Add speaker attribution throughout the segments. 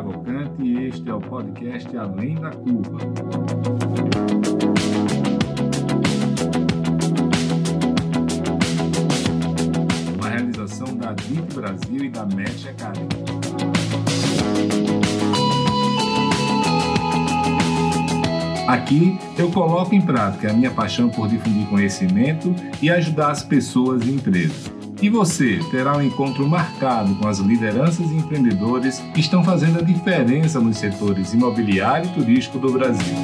Speaker 1: Cavalcante e este é o podcast Além da Curva. Uma realização da DIP Brasil e da Match Academy. Aqui eu coloco em prática a minha paixão por difundir conhecimento e ajudar as pessoas e empresas. E você terá um encontro marcado com as lideranças e empreendedores que estão fazendo a diferença nos setores imobiliário e turístico do Brasil.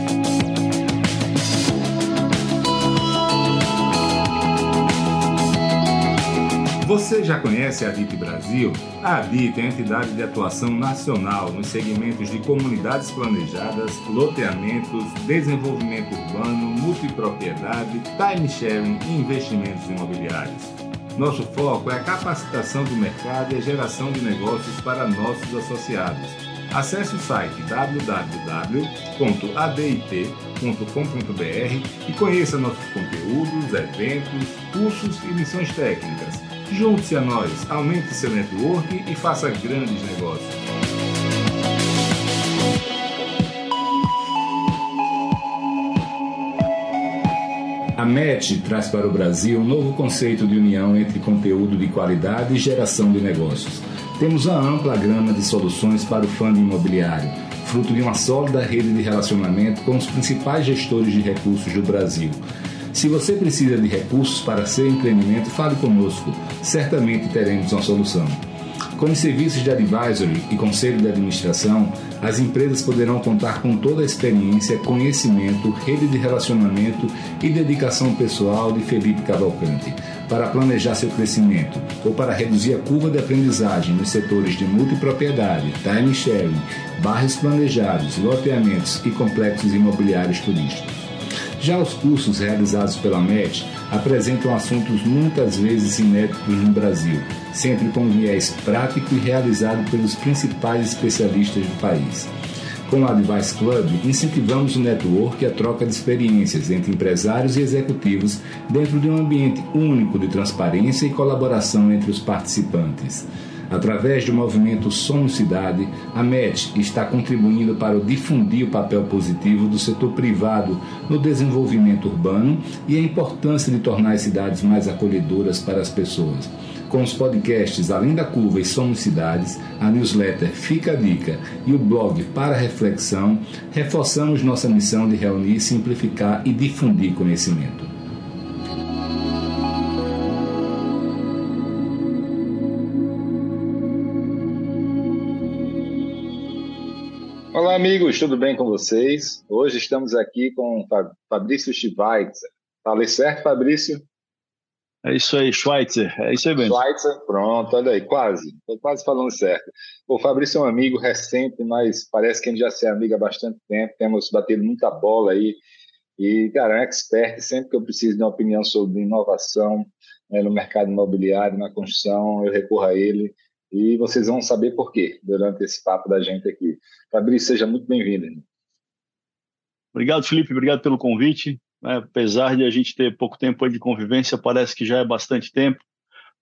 Speaker 1: Você já conhece a DIT Brasil? A DIT é a entidade de atuação nacional nos segmentos de comunidades planejadas, loteamentos, desenvolvimento urbano, multipropriedade, time sharing e investimentos imobiliários. Nosso foco é a capacitação do mercado e a geração de negócios para nossos associados. Acesse o site www.adit.com.br e conheça nossos conteúdos, eventos, cursos e missões técnicas. Junte-se a nós, aumente seu network e faça grandes negócios. A MET traz para o Brasil um novo conceito de união entre conteúdo de qualidade e geração de negócios. Temos uma ampla gama de soluções para o fundo imobiliário, fruto de uma sólida rede de relacionamento com os principais gestores de recursos do Brasil. Se você precisa de recursos para seu empreendimento, fale conosco. Certamente teremos uma solução. Com os serviços de advisory e conselho de administração, as empresas poderão contar com toda a experiência, conhecimento, rede de relacionamento e dedicação pessoal de Felipe Cavalcante para planejar seu crescimento ou para reduzir a curva de aprendizagem nos setores de multipropriedade, time sharing, bairros planejados, loteamentos e complexos imobiliários turísticos. Já os cursos realizados pela MET apresentam assuntos muitas vezes inéditos no Brasil, sempre com viés prático e realizado pelos principais especialistas do país. Com o Advice Club, incentivamos o network e a troca de experiências entre empresários e executivos dentro de um ambiente único de transparência e colaboração entre os participantes. Através do movimento Somos Cidade, a MET está contribuindo para difundir o papel positivo do setor privado no desenvolvimento urbano e a importância de tornar as cidades mais acolhedoras para as pessoas. Com os podcasts Além da Curva e Somos Cidades, a newsletter Fica a Dica e o blog Para Reflexão, reforçamos nossa missão de reunir, simplificar e difundir conhecimento. Olá, amigos, tudo bem com vocês? Hoje estamos aqui com Fabrício Schweitzer. Falei certo, Fabrício?
Speaker 2: É isso aí, Schweitzer. É isso aí mesmo.
Speaker 1: Schweitzer, pronto, olha aí, quase. Estou quase falando certo. O Fabrício é um amigo recente, mas parece que a gente já se é amigo há bastante tempo. Temos batido muita bola aí. E, cara, é um expert. Sempre que eu preciso de uma opinião sobre inovação né, no mercado imobiliário, na construção, eu recorro a ele. E vocês vão saber por quê durante esse papo da gente aqui. Fabrício, seja muito bem-vindo.
Speaker 2: Obrigado, Felipe. Obrigado pelo convite. Né? Apesar de a gente ter pouco tempo de convivência, parece que já é bastante tempo.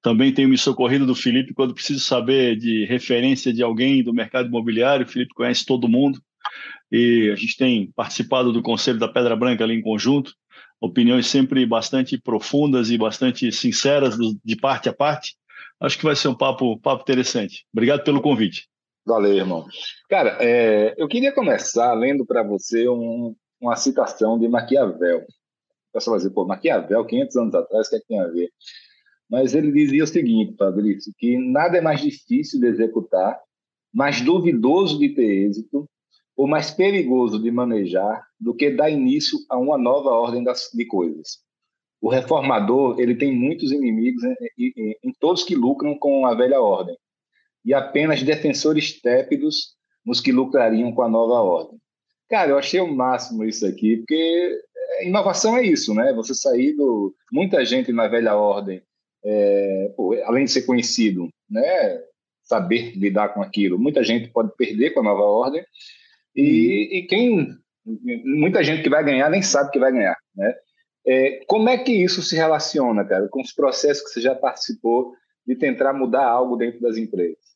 Speaker 2: Também tenho me socorrido do Felipe quando preciso saber de referência de alguém do mercado imobiliário. O Felipe conhece todo mundo e a gente tem participado do Conselho da Pedra Branca ali em conjunto. Opiniões sempre bastante profundas e bastante sinceras de parte a parte. Acho que vai ser um papo, papo interessante. Obrigado pelo convite.
Speaker 1: Valeu, irmão. Cara, é, eu queria começar lendo para você um, uma citação de Maquiavel. O pessoal vai pô, Maquiavel, 500 anos atrás, o que, é que tem a ver? Mas ele dizia o seguinte, Fabrício, que nada é mais difícil de executar, mais duvidoso de ter êxito, ou mais perigoso de manejar do que dar início a uma nova ordem das, de coisas. O reformador ele tem muitos inimigos em, em, em todos que lucram com a velha ordem e apenas defensores tépidos nos que lucrariam com a nova ordem. Cara, eu achei o máximo isso aqui, porque inovação é isso, né? Você sair do. Muita gente na velha ordem, é, pô, além de ser conhecido, né? Saber lidar com aquilo, muita gente pode perder com a nova ordem, e, hum. e quem. Muita gente que vai ganhar nem sabe que vai ganhar, né? É, como é que isso se relaciona, cara, com os processos que você já participou de tentar mudar algo dentro das empresas?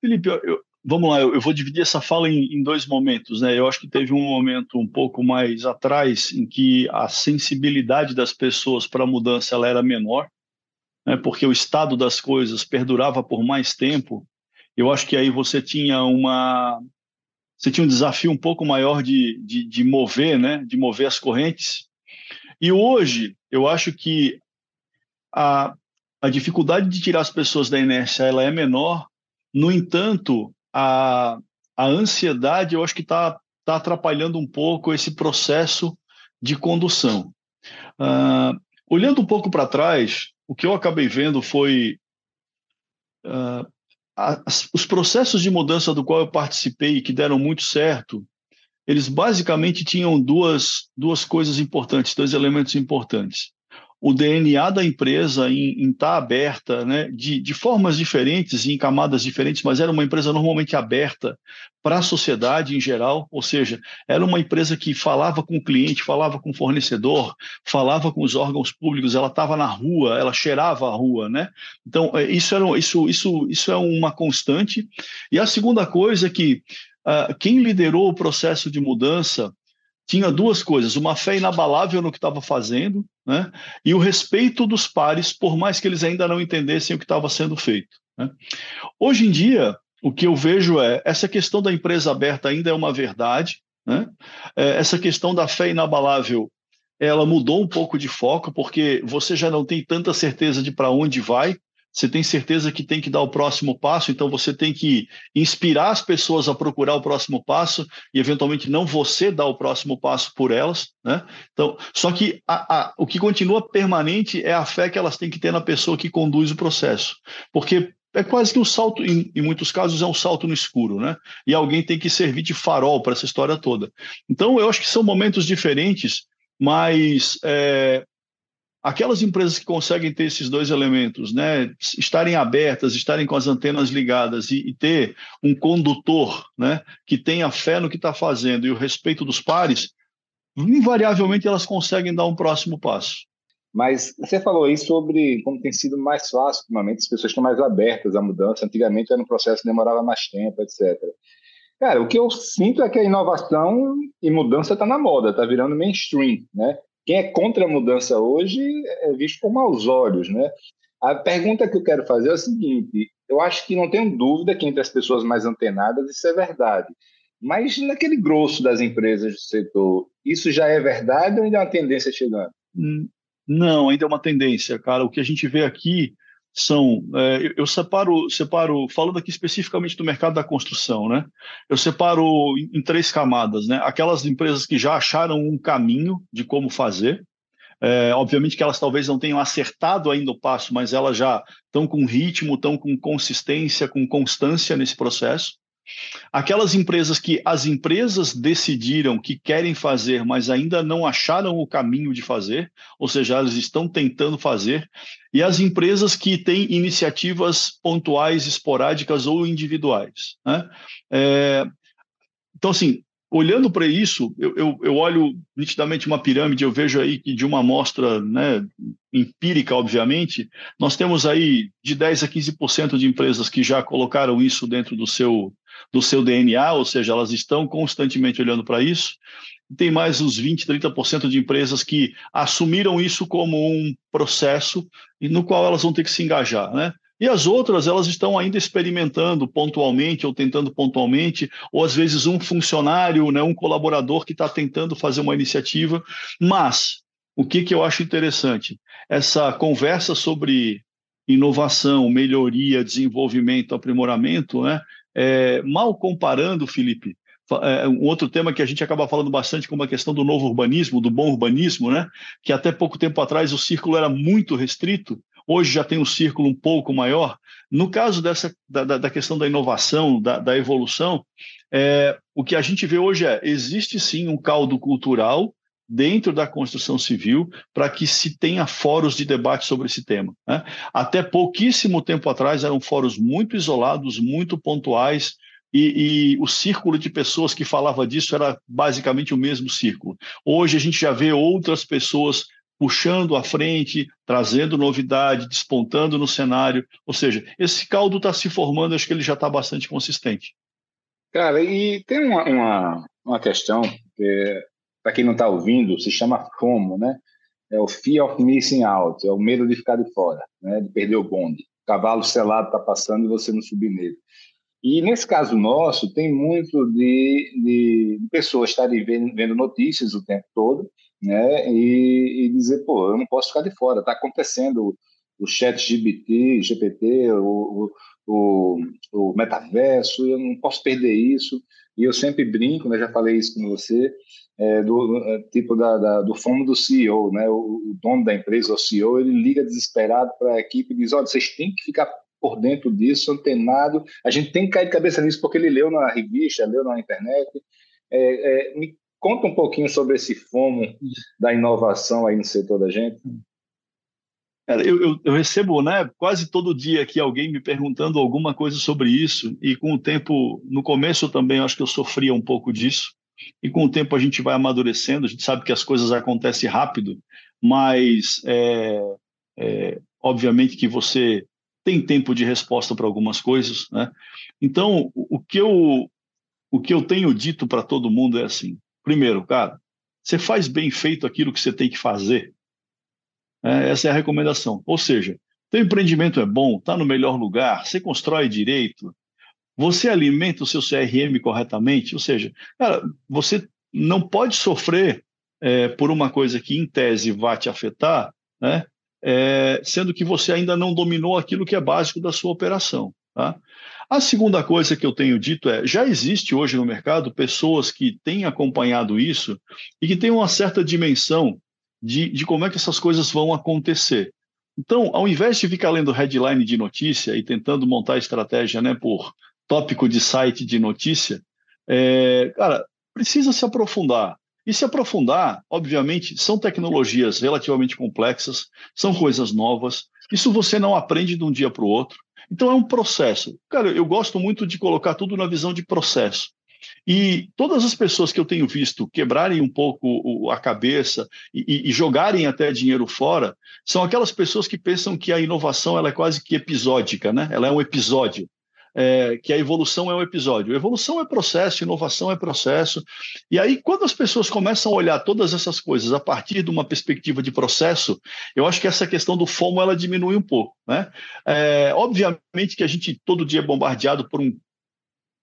Speaker 2: Felipe, eu, vamos lá, eu, eu, vou dividir essa fala em, em, dois momentos, né? Eu acho que teve um momento um pouco mais atrás em que a sensibilidade das pessoas para a mudança ela era menor, né? Porque o estado das coisas perdurava por mais tempo. Eu acho que aí você tinha uma você tinha um desafio um pouco maior de, de, de mover, né? De mover as correntes. E hoje eu acho que a, a dificuldade de tirar as pessoas da inércia ela é menor. No entanto, a, a ansiedade, eu acho que está tá atrapalhando um pouco esse processo de condução. Uh, olhando um pouco para trás, o que eu acabei vendo foi uh, as, os processos de mudança do qual eu participei, que deram muito certo, eles basicamente tinham duas, duas coisas importantes, dois elementos importantes o DNA da empresa em estar tá aberta, né, de, de formas diferentes e em camadas diferentes, mas era uma empresa normalmente aberta para a sociedade em geral, ou seja, era uma empresa que falava com o cliente, falava com o fornecedor, falava com os órgãos públicos, ela estava na rua, ela cheirava a rua, né? Então é, isso era isso isso isso é uma constante. E a segunda coisa é que uh, quem liderou o processo de mudança tinha duas coisas: uma fé inabalável no que estava fazendo, né? e o respeito dos pares, por mais que eles ainda não entendessem o que estava sendo feito. Né? Hoje em dia, o que eu vejo é essa questão da empresa aberta ainda é uma verdade, né? É, essa questão da fé inabalável ela mudou um pouco de foco porque você já não tem tanta certeza de para onde vai você tem certeza que tem que dar o próximo passo, então você tem que inspirar as pessoas a procurar o próximo passo e, eventualmente, não você dar o próximo passo por elas. Né? Então, só que a, a, o que continua permanente é a fé que elas têm que ter na pessoa que conduz o processo. Porque é quase que um salto, em, em, muitos casos, é um salto no escuro, né? E alguém tem que servir de farol para essa história toda. Então, eu acho que são momentos diferentes, mas é, aquelas empresas que conseguem ter esses dois elementos, né, estarem abertas, estarem com as antenas ligadas e, e ter um condutor, né, que tenha fé no que está fazendo e o respeito dos pares, invariavelmente elas conseguem dar um próximo passo.
Speaker 3: Mas você falou aí sobre como tem sido mais fácil ultimamente, as pessoas estão mais abertas à mudança. Antigamente era um processo que demorava mais tempo, etc. Cara, o que eu sinto é que a inovação e mudança está na moda, está virando mainstream, né? Quem é contra a mudança hoje é visto com maus olhos, né? A pergunta que eu quero fazer é o seguinte: eu acho que não tenho dúvida que entre as pessoas mais antenadas isso é verdade. Mas naquele grosso das empresas do setor, isso já é verdade ou ainda é uma tendência chegando?
Speaker 2: Hum, não, ainda é uma tendência, cara. O que a gente vê aqui são, é, eu separo, separo, falando aqui especificamente do mercado da construção, né? Eu separo em, em três camadas, né? Aquelas empresas que já acharam um caminho de como fazer, é, obviamente que elas talvez não tenham acertado ainda o passo, mas elas já estão com ritmo, estão com consistência, com constância nesse processo. Aquelas empresas que as empresas decidiram que querem fazer, mas ainda não acharam o caminho de fazer, ou seja, elas estão tentando fazer, e as empresas que têm iniciativas pontuais, esporádicas ou individuais. Né? É, então, assim, olhando para isso, eu, eu, eu, olho nitidamente uma pirâmide, eu vejo aí que de uma amostra né, empírica, obviamente, nós temos aí de 10% a 15% de empresas que já colocaram isso dentro do seu, do seu DNA, ou seja, elas estão constantemente olhando para isso. Tem mais uns 20%, 30% de empresas que assumiram isso como um processo no qual elas vão ter que se engajar, né? E as outras, elas estão ainda experimentando pontualmente ou tentando pontualmente, ou às vezes um funcionário, né, um colaborador que está tentando fazer uma iniciativa. Mas o que, que eu acho interessante? Essa conversa sobre inovação, melhoria, desenvolvimento, aprimoramento, né, é, mal comparando, Felipe, é, um outro tema que a gente acaba falando bastante como a questão do novo urbanismo, do bom urbanismo, né? que até pouco tempo atrás o círculo era muito restrito, hoje já tem um círculo um pouco maior. No caso dessa, da, da questão da inovação, da, da evolução, é, o que a gente vê hoje é, existe sim um caldo cultural dentro da construção civil para que se tenha fóruns de debate sobre esse tema. Né? Até pouquíssimo tempo atrás eram fóruns muito isolados, muito pontuais, e, e, o círculo de pessoas que falava disso era basicamente o mesmo círculo. Hoje a gente já vê outras pessoas puxando à frente, trazendo novidade, despontando no cenário. Ou seja, esse caldo está se formando, acho que ele já está bastante consistente.
Speaker 3: Cara, e tem uma, uma, uma questão que, para quem não está ouvindo, se chama FOMO, né? É o Fear of Missing Out, é o medo de ficar de fora, né? de perder o bonde. O cavalo selado está passando e você não subir nele. E nesse caso nosso, tem muito de, de pessoas estarem vendo, vendo notícias o tempo todo, né? E, e, dizer, pô, eu não posso ficar de fora, está acontecendo o chat GPT, GPT, o, o, o, metaverso, eu não posso perder isso. E eu sempre brinco, né? Já falei isso com você, é, do é, tipo da, da, do fomo do CEO, né? O, o, dono da empresa, o CEO, ele liga desesperado para a equipe e diz: olha, vocês têm que ficar por dentro disso, antenado. A gente tem que cair de cabeça nisso porque ele leu na revista, leu na internet. É, é, me conta um pouquinho sobre esse fomo da inovação aí no setor da gente.
Speaker 2: Eu, eu, eu, recebo né, quase todo dia aqui alguém me perguntando alguma coisa sobre isso, e com o tempo, no começo eu também acho que eu sofria um pouco disso, e com o tempo a gente vai amadurecendo, a gente sabe que as coisas acontecem rápido, mas é, é, obviamente que você tem tempo de resposta para algumas coisas, né? Então, o que eu o que eu tenho dito para todo mundo é assim: primeiro, cara, você faz bem feito aquilo que você tem que fazer. É, essa é a recomendação. Ou seja, teu empreendimento é bom, está no melhor lugar, você constrói direito, você alimenta o seu CRM corretamente, ou seja, cara, você não pode sofrer é, por uma coisa que em tese vai te afetar, né? é, sendo que você ainda não dominou aquilo que é básico da sua operação. Tá? A segunda coisa que eu tenho dito é: já existe hoje no mercado pessoas que têm acompanhado isso e que têm uma certa dimensão de, de como é que essas coisas vão acontecer. Então, ao invés de ficar lendo headline de notícia e tentando montar estratégia né, por tópico de site de notícia, é, cara, precisa se aprofundar. E se aprofundar, obviamente, são tecnologias relativamente complexas, são coisas novas. Isso você não aprende de um dia para o outro. Então é um processo. Cara, eu gosto muito de colocar tudo na visão de processo. E todas as pessoas que eu tenho visto quebrarem um pouco a cabeça e, e, jogarem até dinheiro fora são aquelas pessoas que pensam que a inovação ela é quase que episódica, né? Ela é um episódio é, que a evolução é um episódio. Evolução é processo, inovação é processo. E aí, quando as pessoas começam a olhar todas essas coisas a partir de uma perspectiva de processo, eu acho que essa questão do FOMO ela diminui um pouco. Né? É, obviamente que a gente todo dia é bombardeado por um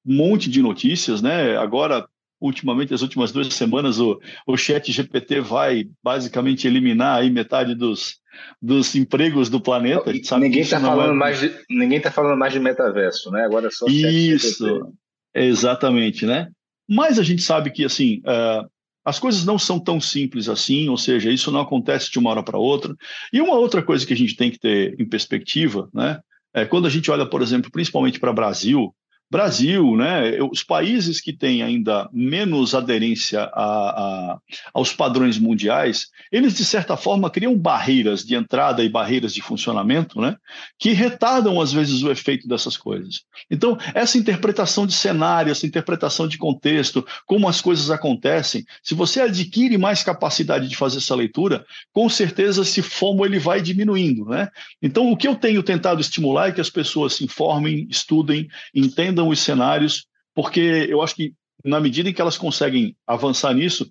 Speaker 2: monte de notícias, né? Agora ultimamente, as últimas duas semanas, o, o chat GPT vai basicamente eliminar aí metade dos, dos empregos do planeta.
Speaker 3: ninguém está falando, é... mais de, ninguém tá falando mais de metaverso, né? Agora é só
Speaker 2: Isso, exatamente, né? Mas a gente sabe que, assim, uh, as coisas não são tão simples assim, ou seja, isso não acontece de uma hora para outra. E uma outra coisa que a gente tem que ter em perspectiva, né? É quando a gente olha, por exemplo, principalmente para o Brasil, Brasil, né, os países que têm ainda menos aderência a, a, aos padrões mundiais, eles de certa forma criam barreiras de entrada e barreiras de funcionamento, né, que retardam às vezes o efeito dessas coisas. Então, essa interpretação de cenário, essa interpretação de contexto, como as coisas acontecem, se você adquire mais capacidade de fazer essa leitura, com certeza esse fomo ele vai diminuindo, né? Então, o que eu tenho tentado estimular é que as pessoas se informem, estudem, entendam entendam os cenários, porque eu acho que na medida em que elas conseguem avançar nisso,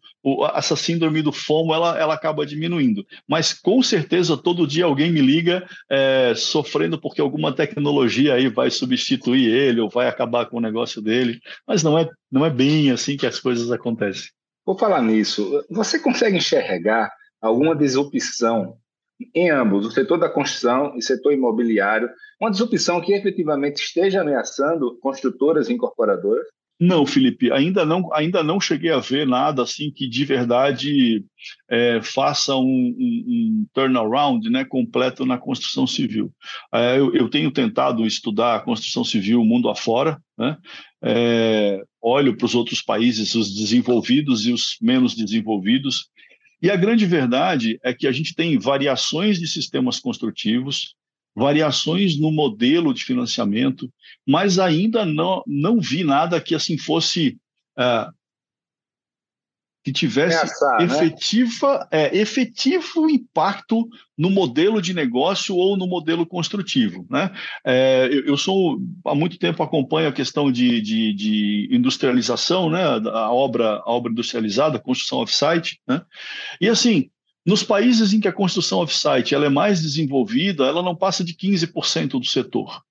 Speaker 2: essa síndrome do FOMO ela, ela acaba diminuindo. Mas com certeza todo dia alguém me liga é, sofrendo porque alguma tecnologia aí vai substituir ele ou vai acabar com o negócio dele. Mas não é, não é bem assim que as coisas acontecem.
Speaker 3: Vou falar nisso. Você consegue enxergar alguma disrupção em ambos, o setor da construção e setor imobiliário, uma disrupção que efetivamente esteja ameaçando construtoras e incorporadoras?
Speaker 2: Não, Felipe, ainda não, ainda não cheguei a ver nada assim que de verdade é, faça um, um, um, turnaround né, completo na construção civil. É, eu, eu, tenho tentado estudar a construção civil mundo afora, né? É, olho para os outros países, os desenvolvidos e os menos desenvolvidos, e a grande verdade é que a gente tem variações de sistemas construtivos, variações no modelo de financiamento, mas ainda não, não vi nada que assim fosse uh, que tivesse Ameaçar, né? efetiva, né? é, efetivo impacto no modelo de negócio ou no modelo construtivo. Né? É, eu, eu, sou há muito tempo acompanho a questão de, de, de industrialização, né? a obra a obra industrializada, a construção off-site, né? e assim nos países em que a construção off-site ela é mais desenvolvida, ela não passa de 15% do setor.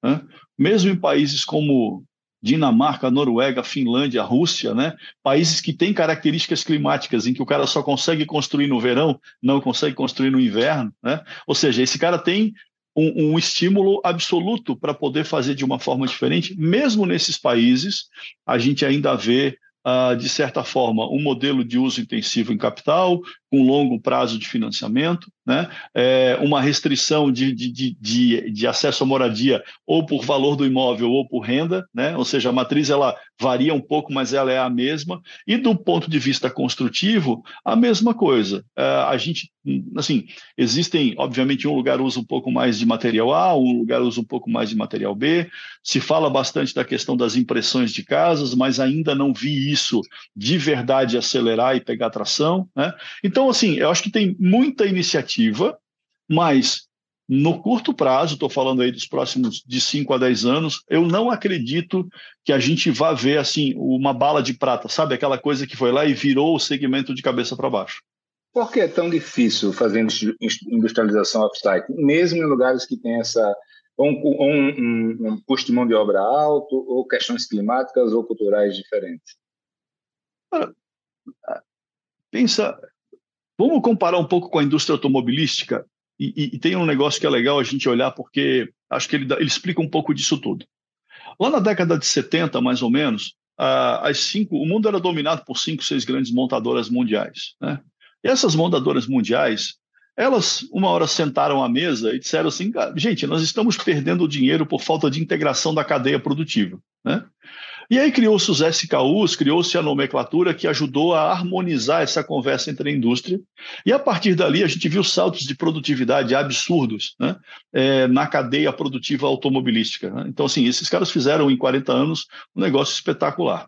Speaker 2: Né? Mesmo em países como Dinamarca, Noruega, Finlândia, Rússia, né? países que têm características climáticas em que o cara só consegue construir no verão, não consegue construir no inverno. Né? Ou seja, esse cara tem um, um estímulo absoluto para poder fazer de uma forma diferente. Mesmo nesses países, a gente ainda vê Uh, de certa forma, um modelo de uso intensivo em capital, com longo prazo de financiamento, né? É, uma restrição de, de, de, de, acesso à moradia ou por valor do imóvel ou por renda, né? ou seja, a matriz ela varia um pouco, mas ela é a mesma, e do ponto de vista construtivo, a mesma coisa. É, a gente, assim, existem, obviamente, um lugar usa um pouco mais de material A, um lugar usa um pouco mais de material B, se fala bastante da questão das impressões de casas, mas ainda não vi isso de verdade acelerar e pegar tração, né? Então, assim, eu acho que tem muita iniciativa, mas no curto prazo, estou falando aí dos próximos de 5 a 10 anos, eu não acredito que a gente vá ver assim uma bala de prata, sabe? Aquela coisa que foi lá e virou o segmento de cabeça para baixo.
Speaker 3: Por que é tão difícil fazer industrialização off-site, mesmo em lugares que tem essa um, um, um, um custo de mão de obra alto, ou questões climáticas ou culturais diferentes?
Speaker 2: Pensa, Vamos comparar um pouco com a indústria automobilística? E, e, e, tem um negócio que é legal a gente olhar, porque acho que ele, ele explica um pouco disso tudo. Lá na década de 70, mais ou menos, as cinco, o mundo era dominado por cinco, seis grandes montadoras mundiais. Né? E essas montadoras mundiais, elas uma hora sentaram à mesa e disseram assim: gente, nós estamos perdendo dinheiro por falta de integração da cadeia produtiva. Né? E aí criou-se os SKUs, criou-se a nomenclatura que ajudou a harmonizar essa conversa entre a indústria. E a partir dali a gente viu saltos de produtividade absurdos né? é, na cadeia produtiva automobilística. Né? Então, assim, esses caras fizeram em 40 anos um negócio espetacular.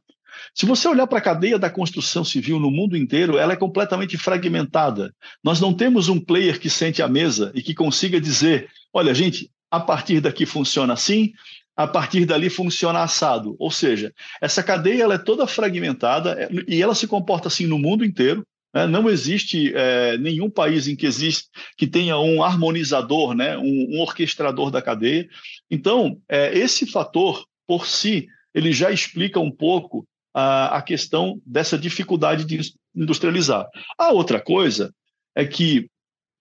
Speaker 2: Se você olhar para a cadeia da construção civil no mundo inteiro, ela é completamente fragmentada. Nós não temos um player que sente à mesa e que consiga dizer: olha, gente, a partir daqui funciona assim, a partir dali funciona assado. Ou seja, essa cadeia ela é toda fragmentada é, e ela se comporta assim no mundo inteiro. Né? Não existe é, nenhum país em que existe que tenha um harmonizador, né? um, um orquestrador da cadeia. Então, é, esse fator por si ele já explica um pouco a, a questão dessa dificuldade de industrializar. A outra coisa é que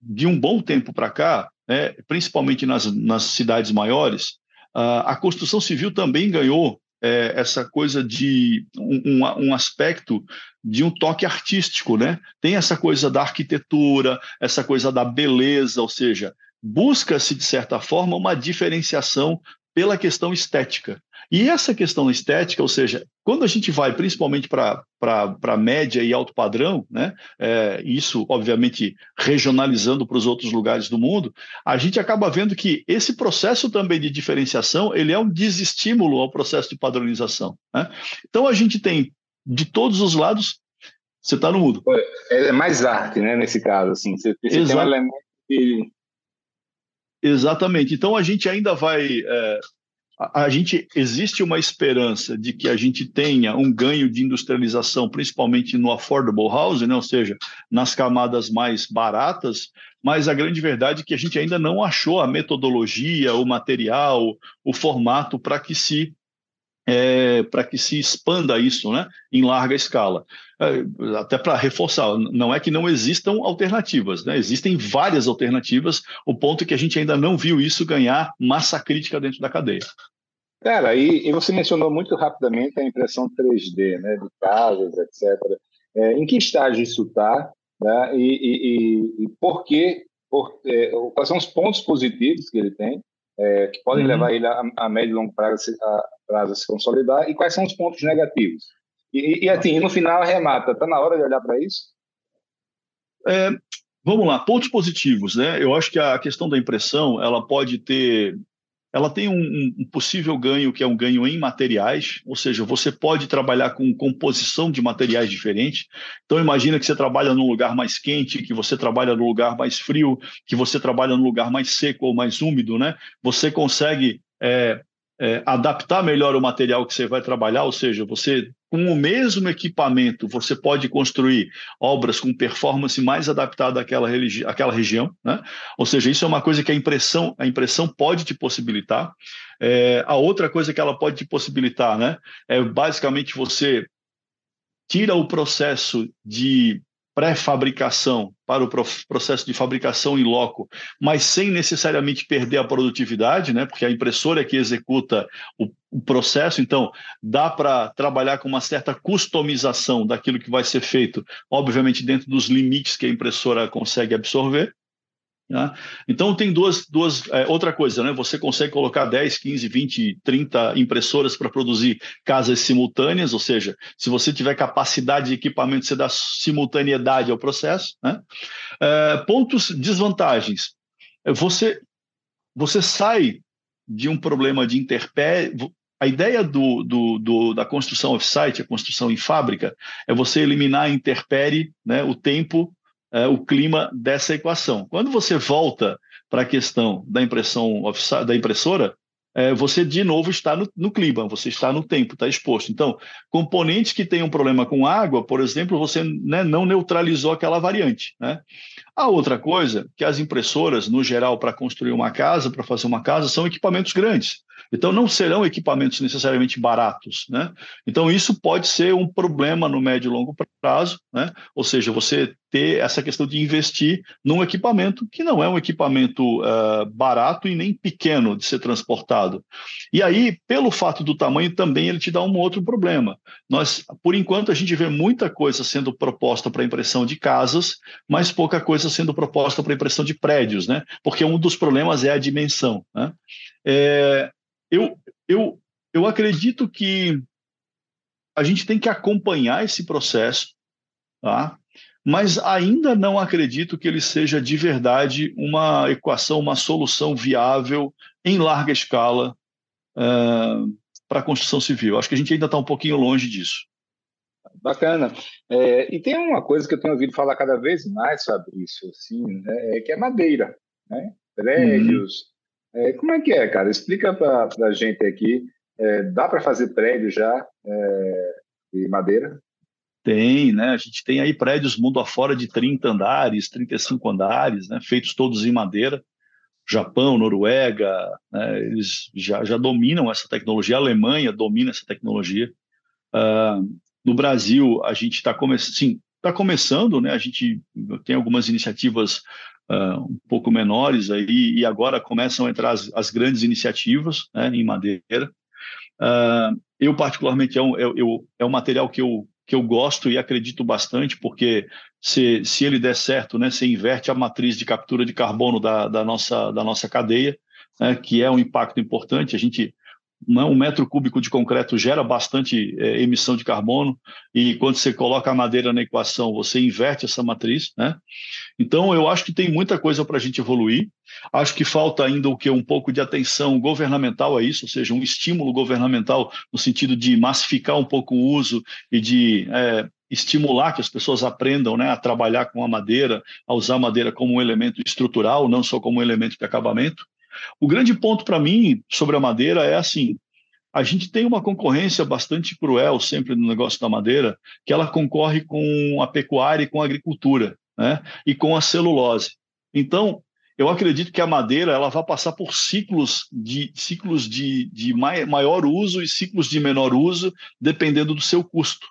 Speaker 2: de um bom tempo para cá, né, principalmente nas, nas cidades maiores, a construção civil também ganhou é, essa coisa de um, um, aspecto de um toque artístico, né? Tem essa coisa da arquitetura, essa coisa da beleza, ou seja, busca-se, de certa forma, uma diferenciação pela questão estética. E essa questão estética, ou seja, quando a gente vai principalmente para média e alto padrão, né, é, isso obviamente regionalizando para os outros lugares do mundo, a gente acaba vendo que esse processo também de diferenciação ele é um desestímulo ao processo de padronização. Né? Então a gente tem de todos os lados, você está no mudo.
Speaker 3: É mais arte, né, nesse caso, assim, você, você tem um elemento que
Speaker 2: Exatamente. Então a gente ainda vai é, a, gente existe uma esperança de que a gente tenha um ganho de industrialização, principalmente no affordable housing, né? ou seja, nas camadas mais baratas, mas a grande verdade é que a gente ainda não achou a metodologia, o material, o formato para que se é, para que se expanda isso né, em larga escala. É, até para reforçar, não é que não existam alternativas, né? existem várias alternativas, o ponto é que a gente ainda não viu isso ganhar massa crítica dentro da cadeia.
Speaker 3: Cara, e, e você mencionou muito rapidamente a impressão 3D, né, de casas, etc. É, em que estágio isso está? Né? E, e, e, por que, por, é, quais são os pontos positivos que ele tem, é, que podem uhum. levar ele a, a médio e longo prazo a, prazo a se consolidar e quais são os pontos negativos. E, e assim, no final remata, está na hora de olhar para isso?
Speaker 2: É, vamos lá, pontos positivos, né? Eu acho que a questão da impressão, ela pode ter ela tem um, um, possível ganho que é um ganho em materiais, ou seja, você pode trabalhar com composição de materiais diferentes. Então imagina que você trabalha num lugar mais quente, que você trabalha num lugar mais frio, que você trabalha num lugar mais seco ou mais úmido, né? Você consegue é, é, adaptar melhor o material que você vai trabalhar, ou seja, você com o mesmo equipamento você pode construir obras com performance mais adaptada àquela, àquela região, né? Ou seja, isso é uma coisa que a impressão a impressão pode te possibilitar. É, a outra coisa que ela pode te possibilitar, né, é basicamente você tira o processo de pré-fabricação para o processo de fabricação em loco, mas sem necessariamente perder a produtividade, né? porque a impressora é que executa o, o processo, então dá para trabalhar com uma certa customização daquilo que vai ser feito, obviamente dentro dos limites que a impressora consegue absorver. Né? Então, tem duas. duas é, outra coisa, né? você consegue colocar 10, 15, 20, 30 impressoras para produzir casas simultâneas, ou seja, se você tiver capacidade de equipamento, você dá simultaneidade ao processo. Né? É, pontos, desvantagens. Você, você sai de um problema de interpé. A ideia do, do, do, da construção off-site, a construção em fábrica, é você eliminar a interpere, né, o tempo é, o clima dessa equação. Quando você volta para a questão da impressão da impressora, é, você de novo está no, no, clima, você está no tempo, está exposto. Então, componentes que têm um problema com água, por exemplo, você né, não neutralizou aquela variante. Né? A outra coisa, que as impressoras, no geral, para construir uma casa, para fazer uma casa, são equipamentos grandes. Então, não serão equipamentos necessariamente baratos. Né? Então, isso pode ser um problema no médio e longo prazo, né? ou seja, você ter essa questão de investir num equipamento que não é um equipamento uh, barato e nem pequeno de ser transportado. E aí, pelo fato do tamanho, também ele te dá um outro problema. Nós, por enquanto, a gente vê muita coisa sendo proposta para impressão de casas, mas pouca coisa sendo proposta para impressão de prédios, né? Porque um dos problemas é a dimensão. Né? É, eu, eu, eu acredito que a gente tem que acompanhar esse processo, tá? mas ainda não acredito que ele seja de verdade uma equação, uma solução viável em larga escala uh, para a construção civil. Acho que a gente ainda está um pouquinho longe disso.
Speaker 3: Bacana. É, e tem uma coisa que eu tenho ouvido falar cada vez mais, Fabrício, assim, né, é que é madeira, né? prédios, uhum. É, como é que é, cara? Explica para a gente aqui. É, dá para fazer prédio já é, de madeira?
Speaker 2: Tem, né? A gente tem aí prédios mundo afora de 30 andares, 35 andares, né? feitos todos em madeira. Japão, Noruega, né? eles já, já dominam essa tecnologia. A Alemanha domina essa tecnologia. Uh, no Brasil, a gente está começando, sim, está começando, né? A gente tem algumas iniciativas uh, um pouco menores aí, e agora começam a entrar as, as grandes iniciativas né, em madeira. Uh, eu, particularmente, é um, é, eu, é um material que eu, que eu gosto e acredito bastante, porque se, se ele der certo, né, você inverte a matriz de captura de carbono da, da, nossa, da nossa cadeia, né, que é um impacto importante. A gente um metro cúbico de concreto gera bastante é, emissão de carbono e quando você coloca a madeira na equação você inverte essa matriz, né? Então eu acho que tem muita coisa para a gente evoluir. Acho que falta ainda o que um pouco de atenção governamental a isso, ou seja, um estímulo governamental no sentido de massificar um pouco o uso e de é, estimular que as pessoas aprendam né, a trabalhar com a madeira, a usar a madeira como um elemento estrutural, não só como um elemento de acabamento. O grande ponto para mim sobre a madeira é assim: a gente tem uma concorrência bastante cruel sempre no negócio da madeira, que ela concorre com a pecuária e com a agricultura, né? E com a celulose. Então, eu acredito que a madeira ela vai passar por ciclos de ciclos de, de maior uso e ciclos de menor uso, dependendo do seu custo.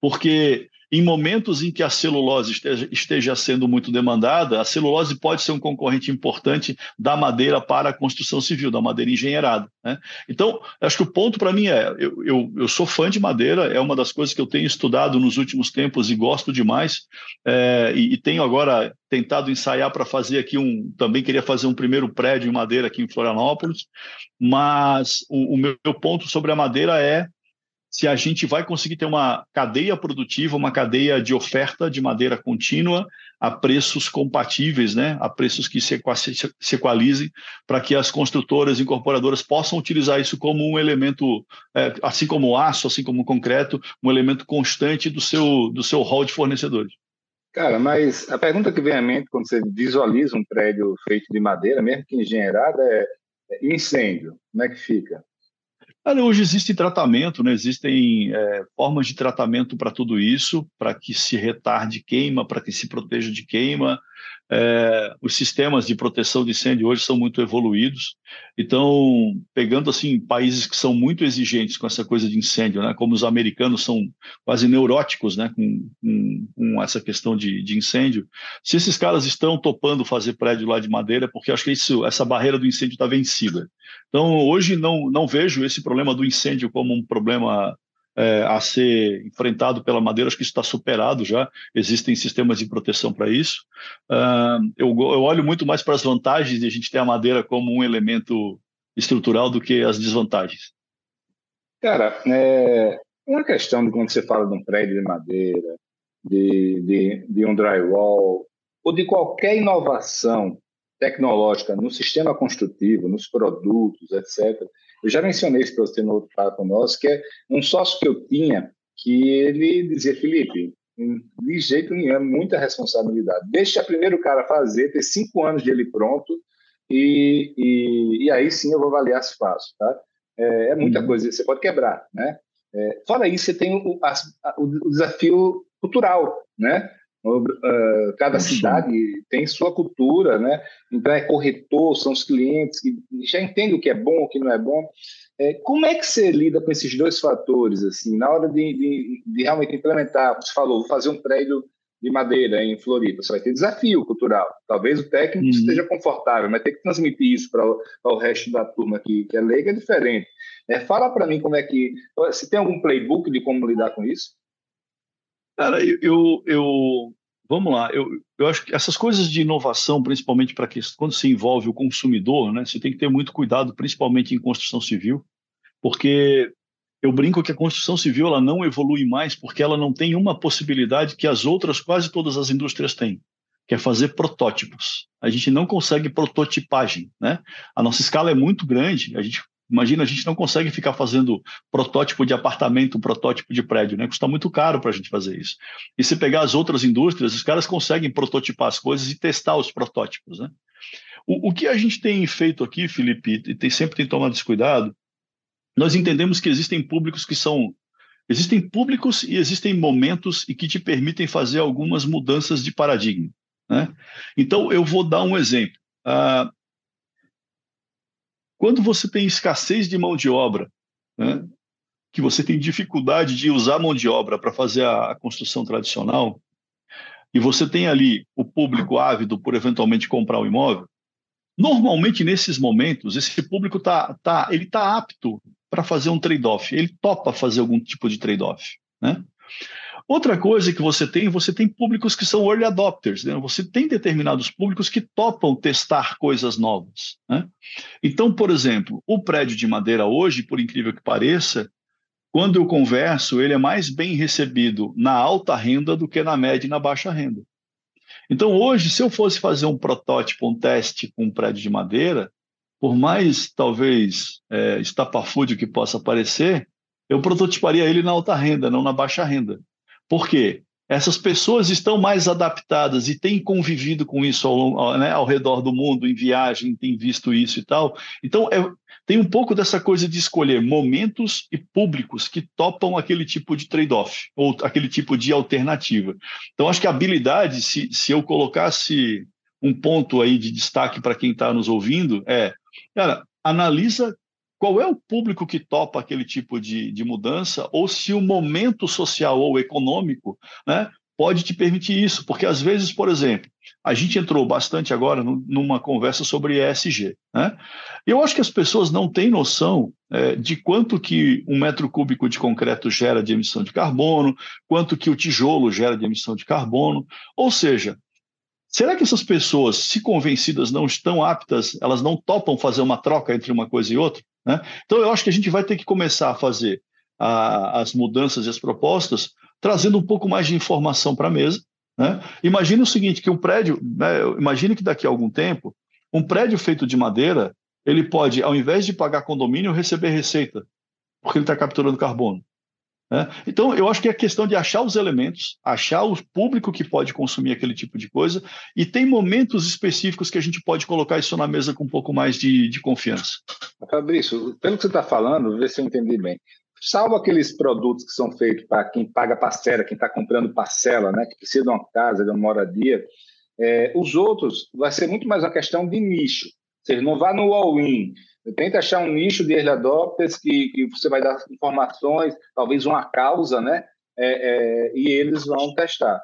Speaker 2: Porque em momentos em que a celulose esteja, esteja, sendo muito demandada, a celulose pode ser um concorrente importante da madeira para a construção civil, da madeira engenheirada. Né? Então, acho que o ponto para mim é: eu, eu, eu, sou fã de madeira, é uma das coisas que eu tenho estudado nos últimos tempos e gosto demais, é, e, e tenho agora tentado ensaiar para fazer aqui um. Também queria fazer um primeiro prédio em madeira aqui em Florianópolis, mas o, o meu ponto sobre a madeira é se a gente vai conseguir ter uma cadeia produtiva, uma cadeia de oferta de madeira contínua a preços compatíveis, né, a preços que se, equalizem, para que as construtoras e incorporadoras possam utilizar isso como um elemento, é, assim como o aço, assim como o concreto, um elemento constante do seu, do seu hall de fornecedores.
Speaker 3: Cara, mas a pergunta que vem à mente quando você visualiza um prédio feito de madeira, mesmo que engenheirada, é, é incêndio. Como é que fica?
Speaker 2: Hoje existe tratamento, né? existem é, formas de tratamento para tudo isso, para que se retarde queima, para que se proteja de queima. É, os sistemas de proteção de incêndio hoje são muito evoluídos. Então, pegando assim países que são muito exigentes com essa coisa de incêndio, né? como os americanos são quase neuróticos né? com, com, com essa questão de, de, incêndio, se esses caras estão topando fazer prédio lá de madeira, porque acho que isso, essa barreira do incêndio está vencida. Então, hoje não, não vejo esse problema do incêndio como um problema é, a ser enfrentado pela madeira, acho que isso está superado já, existem sistemas de proteção para isso. Uh, eu, eu, olho muito mais para as vantagens de a gente ter a madeira como um elemento estrutural do que as desvantagens.
Speaker 3: Cara, é uma questão de quando você fala de um prédio de madeira, de, de, de um drywall, ou de qualquer inovação tecnológica no sistema construtivo, nos produtos, etc. Eu já mencionei isso para você no outro papo nosso, que é um sócio que eu tinha, que ele dizia, Felipe, de jeito nenhum, é muita responsabilidade. Deixa primeiro o cara fazer, ter cinco anos de ele pronto, e, e, e aí sim eu vou avaliar se faço, tá? É, é muita uhum. coisa, você pode quebrar, né? É, fora isso, você tem o, a, o desafio cultural, né? Uh, cada cidade tem sua cultura, né? Então é corretor, são os clientes que já entendem o que é bom, o que não é bom. É, como é que você lida com esses dois fatores, assim, na hora de, de, de, realmente implementar? Você falou, vou fazer um prédio de madeira em Floripa, você vai ter desafio cultural. Talvez o técnico uhum. esteja confortável, mas ter que transmitir isso para o resto da turma que, que é leiga é diferente. É, fala para mim como é que. Se tem algum playbook de como lidar com isso?
Speaker 2: Cara, eu, eu, vamos lá, eu, eu acho que essas coisas de inovação, principalmente para que quando se envolve o consumidor, né, você tem que ter muito cuidado, principalmente em construção civil, porque eu brinco que a construção civil ela não evolui mais porque ela não tem uma possibilidade que as outras, quase todas as indústrias têm, que é fazer protótipos. A gente não consegue prototipagem, né? A nossa escala é muito grande, a gente Imagina, a gente não consegue ficar fazendo protótipo de apartamento, protótipo de prédio, né? Custa muito caro para a gente fazer isso. E se pegar as outras indústrias, os caras conseguem prototipar as coisas e testar os protótipos, né? O, o que a gente tem feito aqui, Felipe, e tem, sempre tem tomado esse cuidado, nós entendemos que existem públicos que são existem públicos e existem momentos e que te permitem fazer algumas mudanças de paradigma. Né? Então, eu vou dar um exemplo. Uh, quando você tem escassez de mão de obra, né, que você tem dificuldade de usar mão de obra para fazer a, a construção tradicional, e você tem ali o público ávido por eventualmente comprar o imóvel, normalmente nesses momentos esse público tá, tá ele tá apto para fazer um trade-off, ele topa fazer algum tipo de trade-off, né? Outra coisa que você tem, você tem públicos que são early adopters, né? você tem determinados públicos que topam testar coisas novas. Né? Então, por exemplo, o prédio de madeira hoje, por incrível que pareça, quando eu converso, ele é mais bem recebido na alta renda do que na média e na baixa renda. Então, hoje, se eu fosse fazer um protótipo, um teste com um prédio de madeira, por mais talvez é, que possa parecer, eu prototiparia ele na alta renda, não na baixa renda. Por quê? Essas pessoas estão mais adaptadas e têm convivido com isso ao, né, ao redor do mundo, em viagem, têm visto isso e tal. Então, é, tem um pouco dessa coisa de escolher momentos e públicos que topam aquele tipo de trade-off, ou aquele tipo de alternativa. Então, acho que a habilidade, se, se eu colocasse um ponto aí de destaque para quem está nos ouvindo, é, cara, analisa qual é o público que topa aquele tipo de, de mudança, ou se o momento social ou econômico né, pode te permitir isso. Porque, às vezes, por exemplo, a gente entrou bastante agora numa conversa sobre ESG. Né? Eu acho que as pessoas não têm noção é, de quanto que um metro cúbico de concreto gera de emissão de carbono, quanto que o tijolo gera de emissão de carbono. Ou seja, Será que essas pessoas, se convencidas, não estão aptas, elas não topam fazer uma troca entre uma coisa e outra? Né? Então, eu acho que a gente vai ter que começar a fazer a, as mudanças e as propostas, trazendo um pouco mais de informação para a mesa. Né? O seguinte, que um prédio, né, imagine que daqui a algum tempo, um prédio feito de madeira, ele pode, ao invés de pagar condomínio, receber receita, porque ele está capturando carbono. Né? Então, eu acho que é questão de achar os elementos, achar o público que pode consumir aquele tipo de coisa, e tem momentos específicos que a gente pode colocar isso na mesa com um pouco mais de, de confiança.
Speaker 3: Fabrício, pelo que você está falando, vê se eu entendi bem. Salvo aqueles produtos que são feitos para quem paga parcela, quem está comprando parcela, né, que precisa de uma casa, de uma moradia, é, os outros vai ser muito mais uma questão de nicho. Ou seja, não vá no all-in, Tenta achar um nicho de early adopters que, que você vai dar informações, talvez uma causa, né? É, é, e eles vão testar.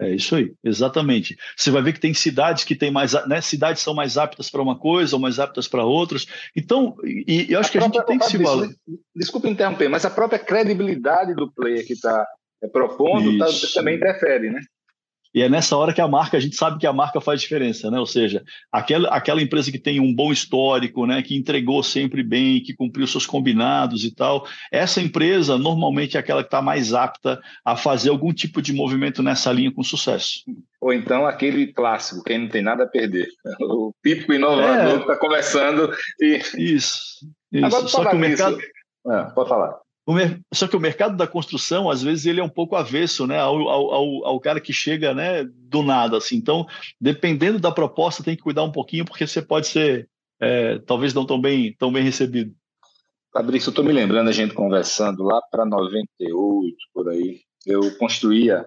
Speaker 2: É isso aí, exatamente. Você vai ver que tem cidades que tem mais, né? Cidades são mais aptas para uma coisa ou mais aptas para outras. Então, e, e eu acho a que a gente tem que se valer.
Speaker 3: Desculpa interromper, mas a própria credibilidade do player que está é, propondo tá, também interfere, né?
Speaker 2: E é nessa hora que a marca, a gente sabe que a marca faz diferença, né? Ou seja, aquela, aquela empresa que tem um bom histórico, né? Que entregou sempre bem, que cumpriu seus combinados e tal. Essa empresa normalmente é aquela que está mais apta a fazer algum tipo de movimento nessa linha com sucesso.
Speaker 3: Ou então aquele clássico, quem não tem nada a perder. O típico inovador é. que está começando e.
Speaker 2: Isso. isso. Agora, Só que o mercado. Isso.
Speaker 3: É, pode falar.
Speaker 2: Só que o mercado da construção, às vezes, ele é um pouco avesso né, ao, ao, ao, cara que chega né, do nada. Assim. Então, dependendo da proposta, tem que cuidar um pouquinho, porque você pode ser, é, talvez, não tão bem, tão bem recebido.
Speaker 3: Fabrício, eu estou me lembrando a gente conversando lá para 98, por aí. Eu construía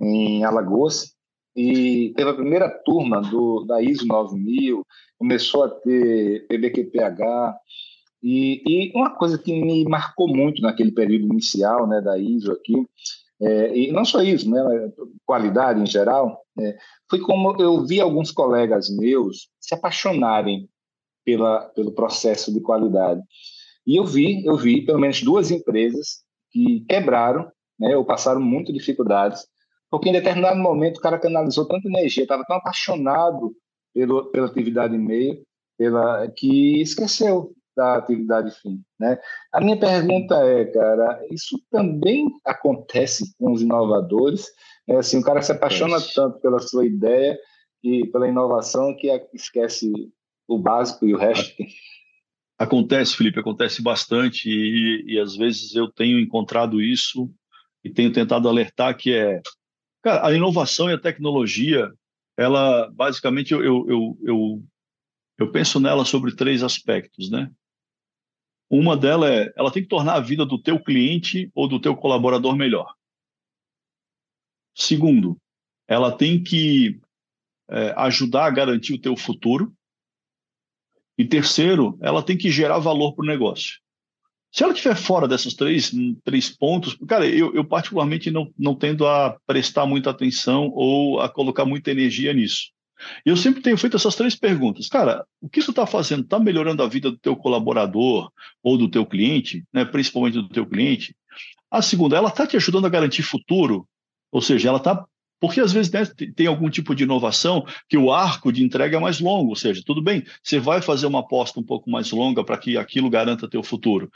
Speaker 3: em Alagoas e teve a primeira turma do, da ISO 9000, começou a ter PBQPH, e, e, uma coisa que me marcou muito naquele período inicial né, da ISO aqui, é, e não só isso, né, qualidade em geral, é, foi como eu vi alguns colegas meus se apaixonarem pela, pelo processo de qualidade. E eu vi, eu vi pelo menos duas empresas que quebraram, né, ou passaram muitas dificuldades, porque em determinado momento o cara canalizou tanta energia, estava tão apaixonado pelo, pela atividade e-mail, pela, que esqueceu da atividade fim. Né? A minha pergunta é, cara, isso também acontece com os inovadores? É assim, o cara se apaixona tanto pela sua ideia e pela inovação que esquece o básico e o resto.
Speaker 2: Acontece, Felipe, acontece bastante e, e às vezes eu tenho encontrado isso e tenho tentado alertar que é, cara, a inovação e a tecnologia, ela basicamente eu, eu, eu, eu eu penso nela sobre três aspectos, né? Uma delas é, ela tem que tornar a vida do teu cliente ou do teu colaborador melhor. Segundo, ela tem que é, ajudar a garantir o teu futuro. E terceiro, ela tem que gerar valor para o negócio. Se ela estiver fora dessas três, três pontos, cara, eu, eu particularmente não, não tendo a prestar muita atenção ou a colocar muita energia nisso. E eu sempre tenho feito essas três perguntas. Cara, o que isso está fazendo? Está melhorando a vida do teu colaborador ou do teu cliente, né? principalmente do teu cliente? A segunda, ela está te ajudando a garantir futuro? Ou seja, ela está porque às vezes né, tem algum tipo de inovação que o arco de entrega é mais longo, ou seja, tudo bem, você vai fazer uma aposta um pouco mais longa para que aquilo garanta teu futuro.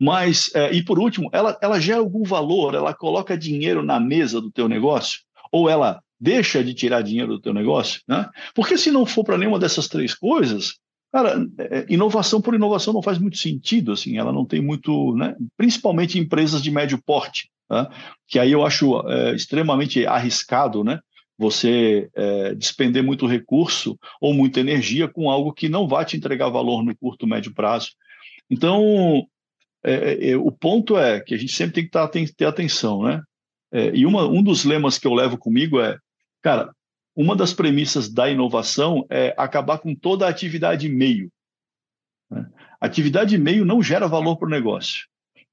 Speaker 2: Mas, é, e por último, ela, ela gera algum valor, ela coloca dinheiro na mesa do teu negócio, ou ela deixa de tirar dinheiro do teu negócio, né? Porque se não for para nenhuma dessas três coisas, cara, é, inovação por inovação não faz muito sentido, assim, ela não tem muito, né? Principalmente empresas de médio porte, né? que aí eu acho é, extremamente arriscado, né? Você é, despender muito recurso ou muita energia com algo que não vai te entregar valor no curto, médio prazo. Então, é, é, o ponto é que a gente sempre tem que tá, ter atenção, né? É, e uma, um dos lemas que eu levo comigo é Cara, uma das premissas da inovação é acabar com toda a atividade meio. Né? Atividade meio não gera valor para o negócio.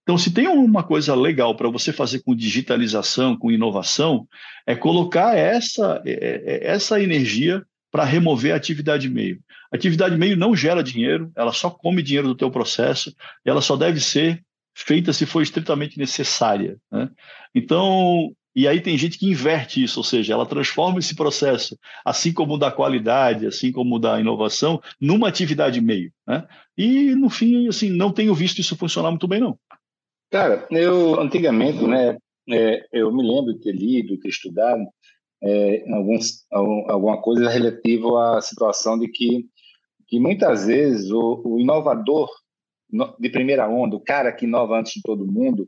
Speaker 2: Então, se tem uma coisa legal para você fazer com digitalização, com inovação, é colocar essa, é, é, é, essa energia para remover a atividade meio. Atividade meio não gera dinheiro, ela só come dinheiro do teu processo, ela só deve ser feita se for estritamente necessária. Né? Então, e aí tem gente que inverte isso, ou seja, ela transforma esse processo, assim como o da qualidade, assim como o da inovação, numa atividade meio. Né? E, no fim, assim, não tenho visto isso funcionar muito bem, não.
Speaker 3: Cara, eu antigamente, né, é, eu me lembro de ter lido, ter estudado é, alguns, alguma coisa relativa à situação de que, que muitas vezes o, o inovador de primeira onda, o cara que inova antes de todo mundo,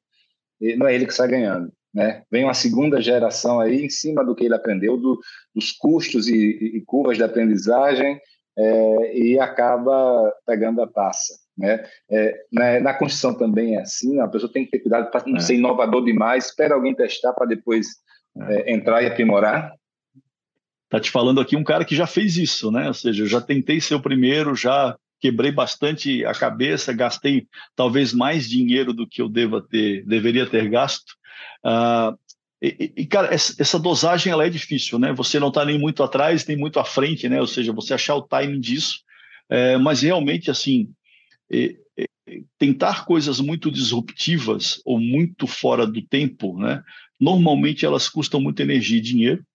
Speaker 3: não é ele que sai ganhando. Né? Vem uma segunda geração aí em cima do que ele aprendeu, do, dos custos e, e, curvas de aprendizagem, é, e acaba pegando a taça. Né? É, na, na, construção também é assim, a pessoa tem que ter cuidado para não é. ser inovador demais, espera alguém testar para depois é. é. entrar e aprimorar.
Speaker 2: Tá te falando aqui um cara que já fez isso, né? Ou seja, eu já tentei ser o primeiro, já quebrei bastante a cabeça, gastei talvez mais dinheiro do que eu deva ter, deveria ter gasto. Uh, e, e, cara, essa, dosagem ela é difícil, né? Você não está nem muito atrás, nem muito à frente, né? Ou seja, você achar o timing disso. É, mas realmente, assim, é, é, tentar coisas muito disruptivas ou muito fora do tempo, né? Normalmente elas custam muita energia e dinheiro.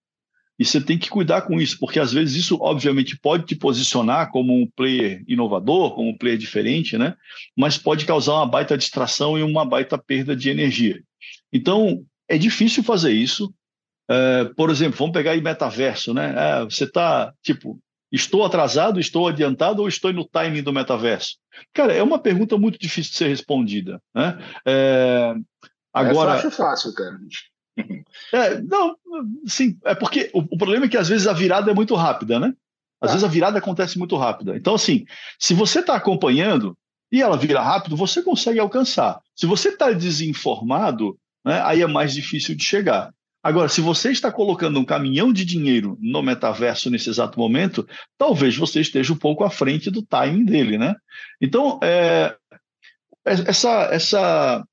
Speaker 2: E você tem que cuidar com isso, porque às vezes isso, obviamente, pode te posicionar como um player inovador, como um player diferente, né? Mas pode causar uma baita distração e uma baita perda de energia. Então, é difícil fazer isso. É, por exemplo, vamos pegar aí metaverso, né? É, você está, tipo, estou atrasado, estou adiantado ou estou no timing do metaverso? Cara, é uma pergunta muito difícil de ser respondida, né? É,
Speaker 3: agora... Essa eu acho fácil, cara.
Speaker 2: É, não, sim, é porque o, o, problema é que às vezes a virada é muito rápida, né? Às ah. vezes a virada acontece muito rápida. Então, assim, se você está acompanhando e ela vira rápido, você consegue alcançar. Se você está desinformado, né, aí é mais difícil de chegar. Agora, se você está colocando um caminhão de dinheiro no metaverso nesse exato momento, talvez você esteja um pouco à frente do timing dele, né? Então, é, é essa, essa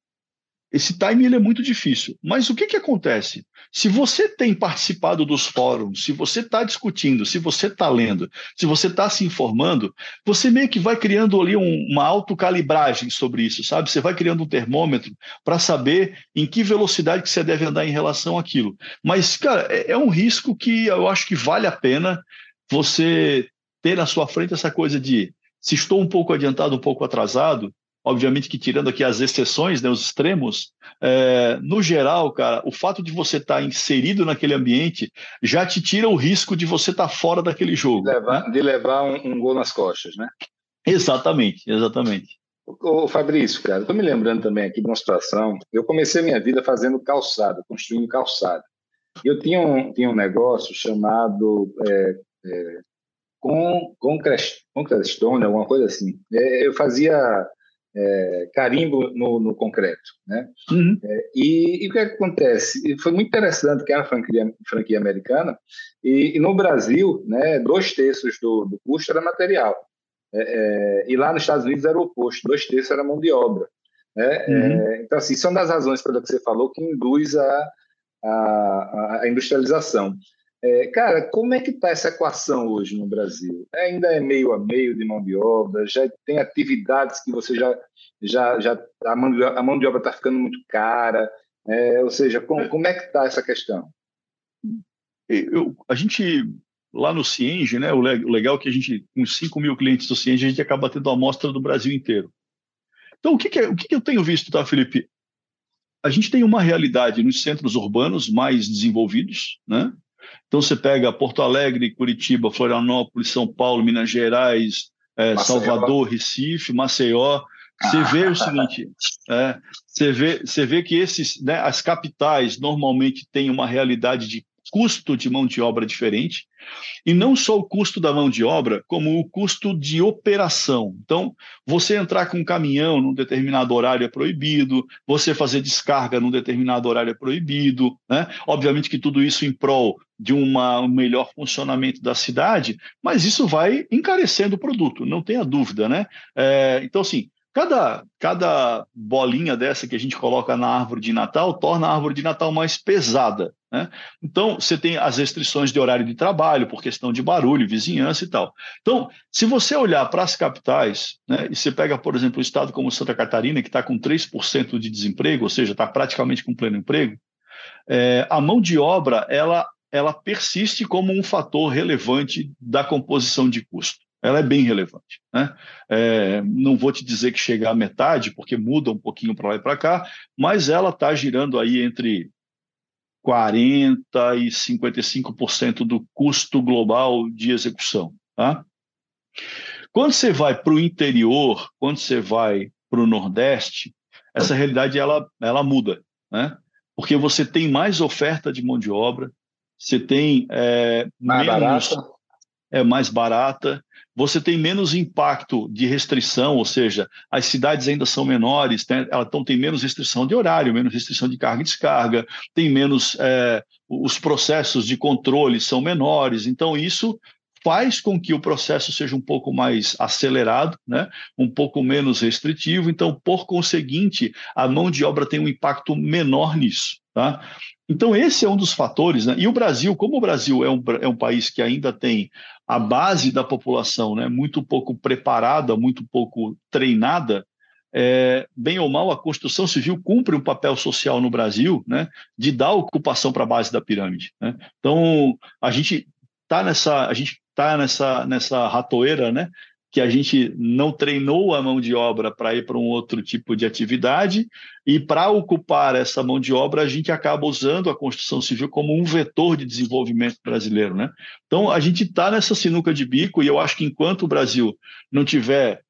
Speaker 2: esse time ele é muito difícil. Mas o que, que acontece? Se você tem participado dos fóruns, se você está discutindo, se você está lendo, se você está se informando, você meio que vai criando ali um, uma autocalibragem sobre isso, sabe? Você vai criando um termômetro para saber em que velocidade que você deve andar em relação àquilo. Mas, cara, é, é um risco que eu acho que vale a pena você ter na sua frente essa coisa de se estou um pouco adiantado, um pouco atrasado, obviamente que tirando aqui as exceções, né, os extremos, é, no geral, cara, o fato de você estar tá inserido naquele ambiente já te tira o risco de você estar tá fora daquele jogo.
Speaker 3: De levar, né? de levar um, um, gol nas costas, né?
Speaker 2: Exatamente, exatamente.
Speaker 3: Ô, Fabrício, cara, estou me lembrando também aqui de uma situação. Eu comecei a minha vida fazendo calçado, construindo calçado. Eu tinha um, tinha um negócio chamado é, é, com, com, Crestone, alguma coisa assim. É, eu fazia é, carimbo no, no, concreto. Né? Uhum. É, e, e, o que, é acontece? E foi muito interessante que era uma franquia, franquia americana, e, e, no Brasil, né, dois terços do, do custo era material. É, é, e lá nos Estados Unidos era o oposto, dois terços era mão de obra. Né? Uhum. É, então, assim, são das razões pelo que você falou que induz a, a, a industrialização. É, cara, como é que está essa equação hoje no Brasil? Ainda é meio a meio de mão de obra? Já tem atividades que você já já já a mão de, a mão de obra está ficando muito cara? É, ou seja, como, como é que está essa questão?
Speaker 2: Eu, a gente lá no Cienge, né? O legal é que a gente com 5 mil clientes do Cienge a gente acaba tendo amostra do Brasil inteiro. Então o que, que é, o que, que eu tenho visto, tá, Felipe? A gente tem uma realidade nos centros urbanos mais desenvolvidos, né? Então você pega Porto Alegre, Curitiba, Florianópolis, São Paulo, Minas Gerais, é, Salvador, Recife, Maceió. Você vê o seguinte, é, você, vê, você vê que esses, né, as capitais normalmente têm uma realidade de custo de mão de obra diferente, e não só o custo da mão de obra, como o custo de operação. Então, você entrar com um caminhão num determinado horário é proibido, você fazer descarga num determinado horário é proibido, né? Obviamente que tudo isso em prol de uma, um melhor funcionamento da cidade, mas isso vai encarecendo o produto, não tenha dúvida, né? É, então, assim, Cada, cada bolinha dessa que a gente coloca na árvore de Natal torna a árvore de Natal mais pesada. Né? Então, você tem as restrições de horário de trabalho, por questão de barulho, vizinhança e tal. Então, se você olhar para as capitais, né, e você pega, por exemplo, um estado como Santa Catarina, que está com 3% de desemprego, ou seja, está praticamente com pleno emprego, é, a mão de obra ela, ela persiste como um fator relevante da composição de custo. ela é bem relevante. Né? É, não vou te dizer que chega à metade, porque muda um pouquinho para lá e para cá, mas ela está girando aí entre 40% e 55% do custo global de execução. Tá? Quando você vai para o interior, quando você vai para o Nordeste, essa realidade ela, ela muda, né? porque você tem mais oferta de mão de obra, você tem é,
Speaker 3: mais menos, barata.
Speaker 2: é mais barata, você tem menos impacto de restrição, ou seja, as cidades ainda são menores, né? então tem menos restrição de horário, menos restrição de carga e descarga, tem menos é, os processos de controle são menores, então isso faz com que o processo seja um pouco mais acelerado, né? um pouco menos restritivo, então, por conseguinte, a mão de obra tem um impacto menor nisso. Tá? Então, esse é um dos fatores. Né? E o Brasil, como o Brasil é um, é um país que ainda tem a base da população né, muito pouco preparada, muito pouco treinada, é, bem ou mal, a construção civil cumpre um papel social no Brasil né, de dar ocupação para a base da pirâmide. Né? Então, a gente está nessa, a gente tá nessa, nessa ratoeira, né, que a gente não treinou a mão de obra para ir para um outro tipo de atividade, e para ocupar essa mão de obra, a gente acaba usando a construção civil como um vetor de desenvolvimento brasileiro. Né? Então, a gente está nessa sinuca de bico, e eu acho que enquanto o Brasil não tiver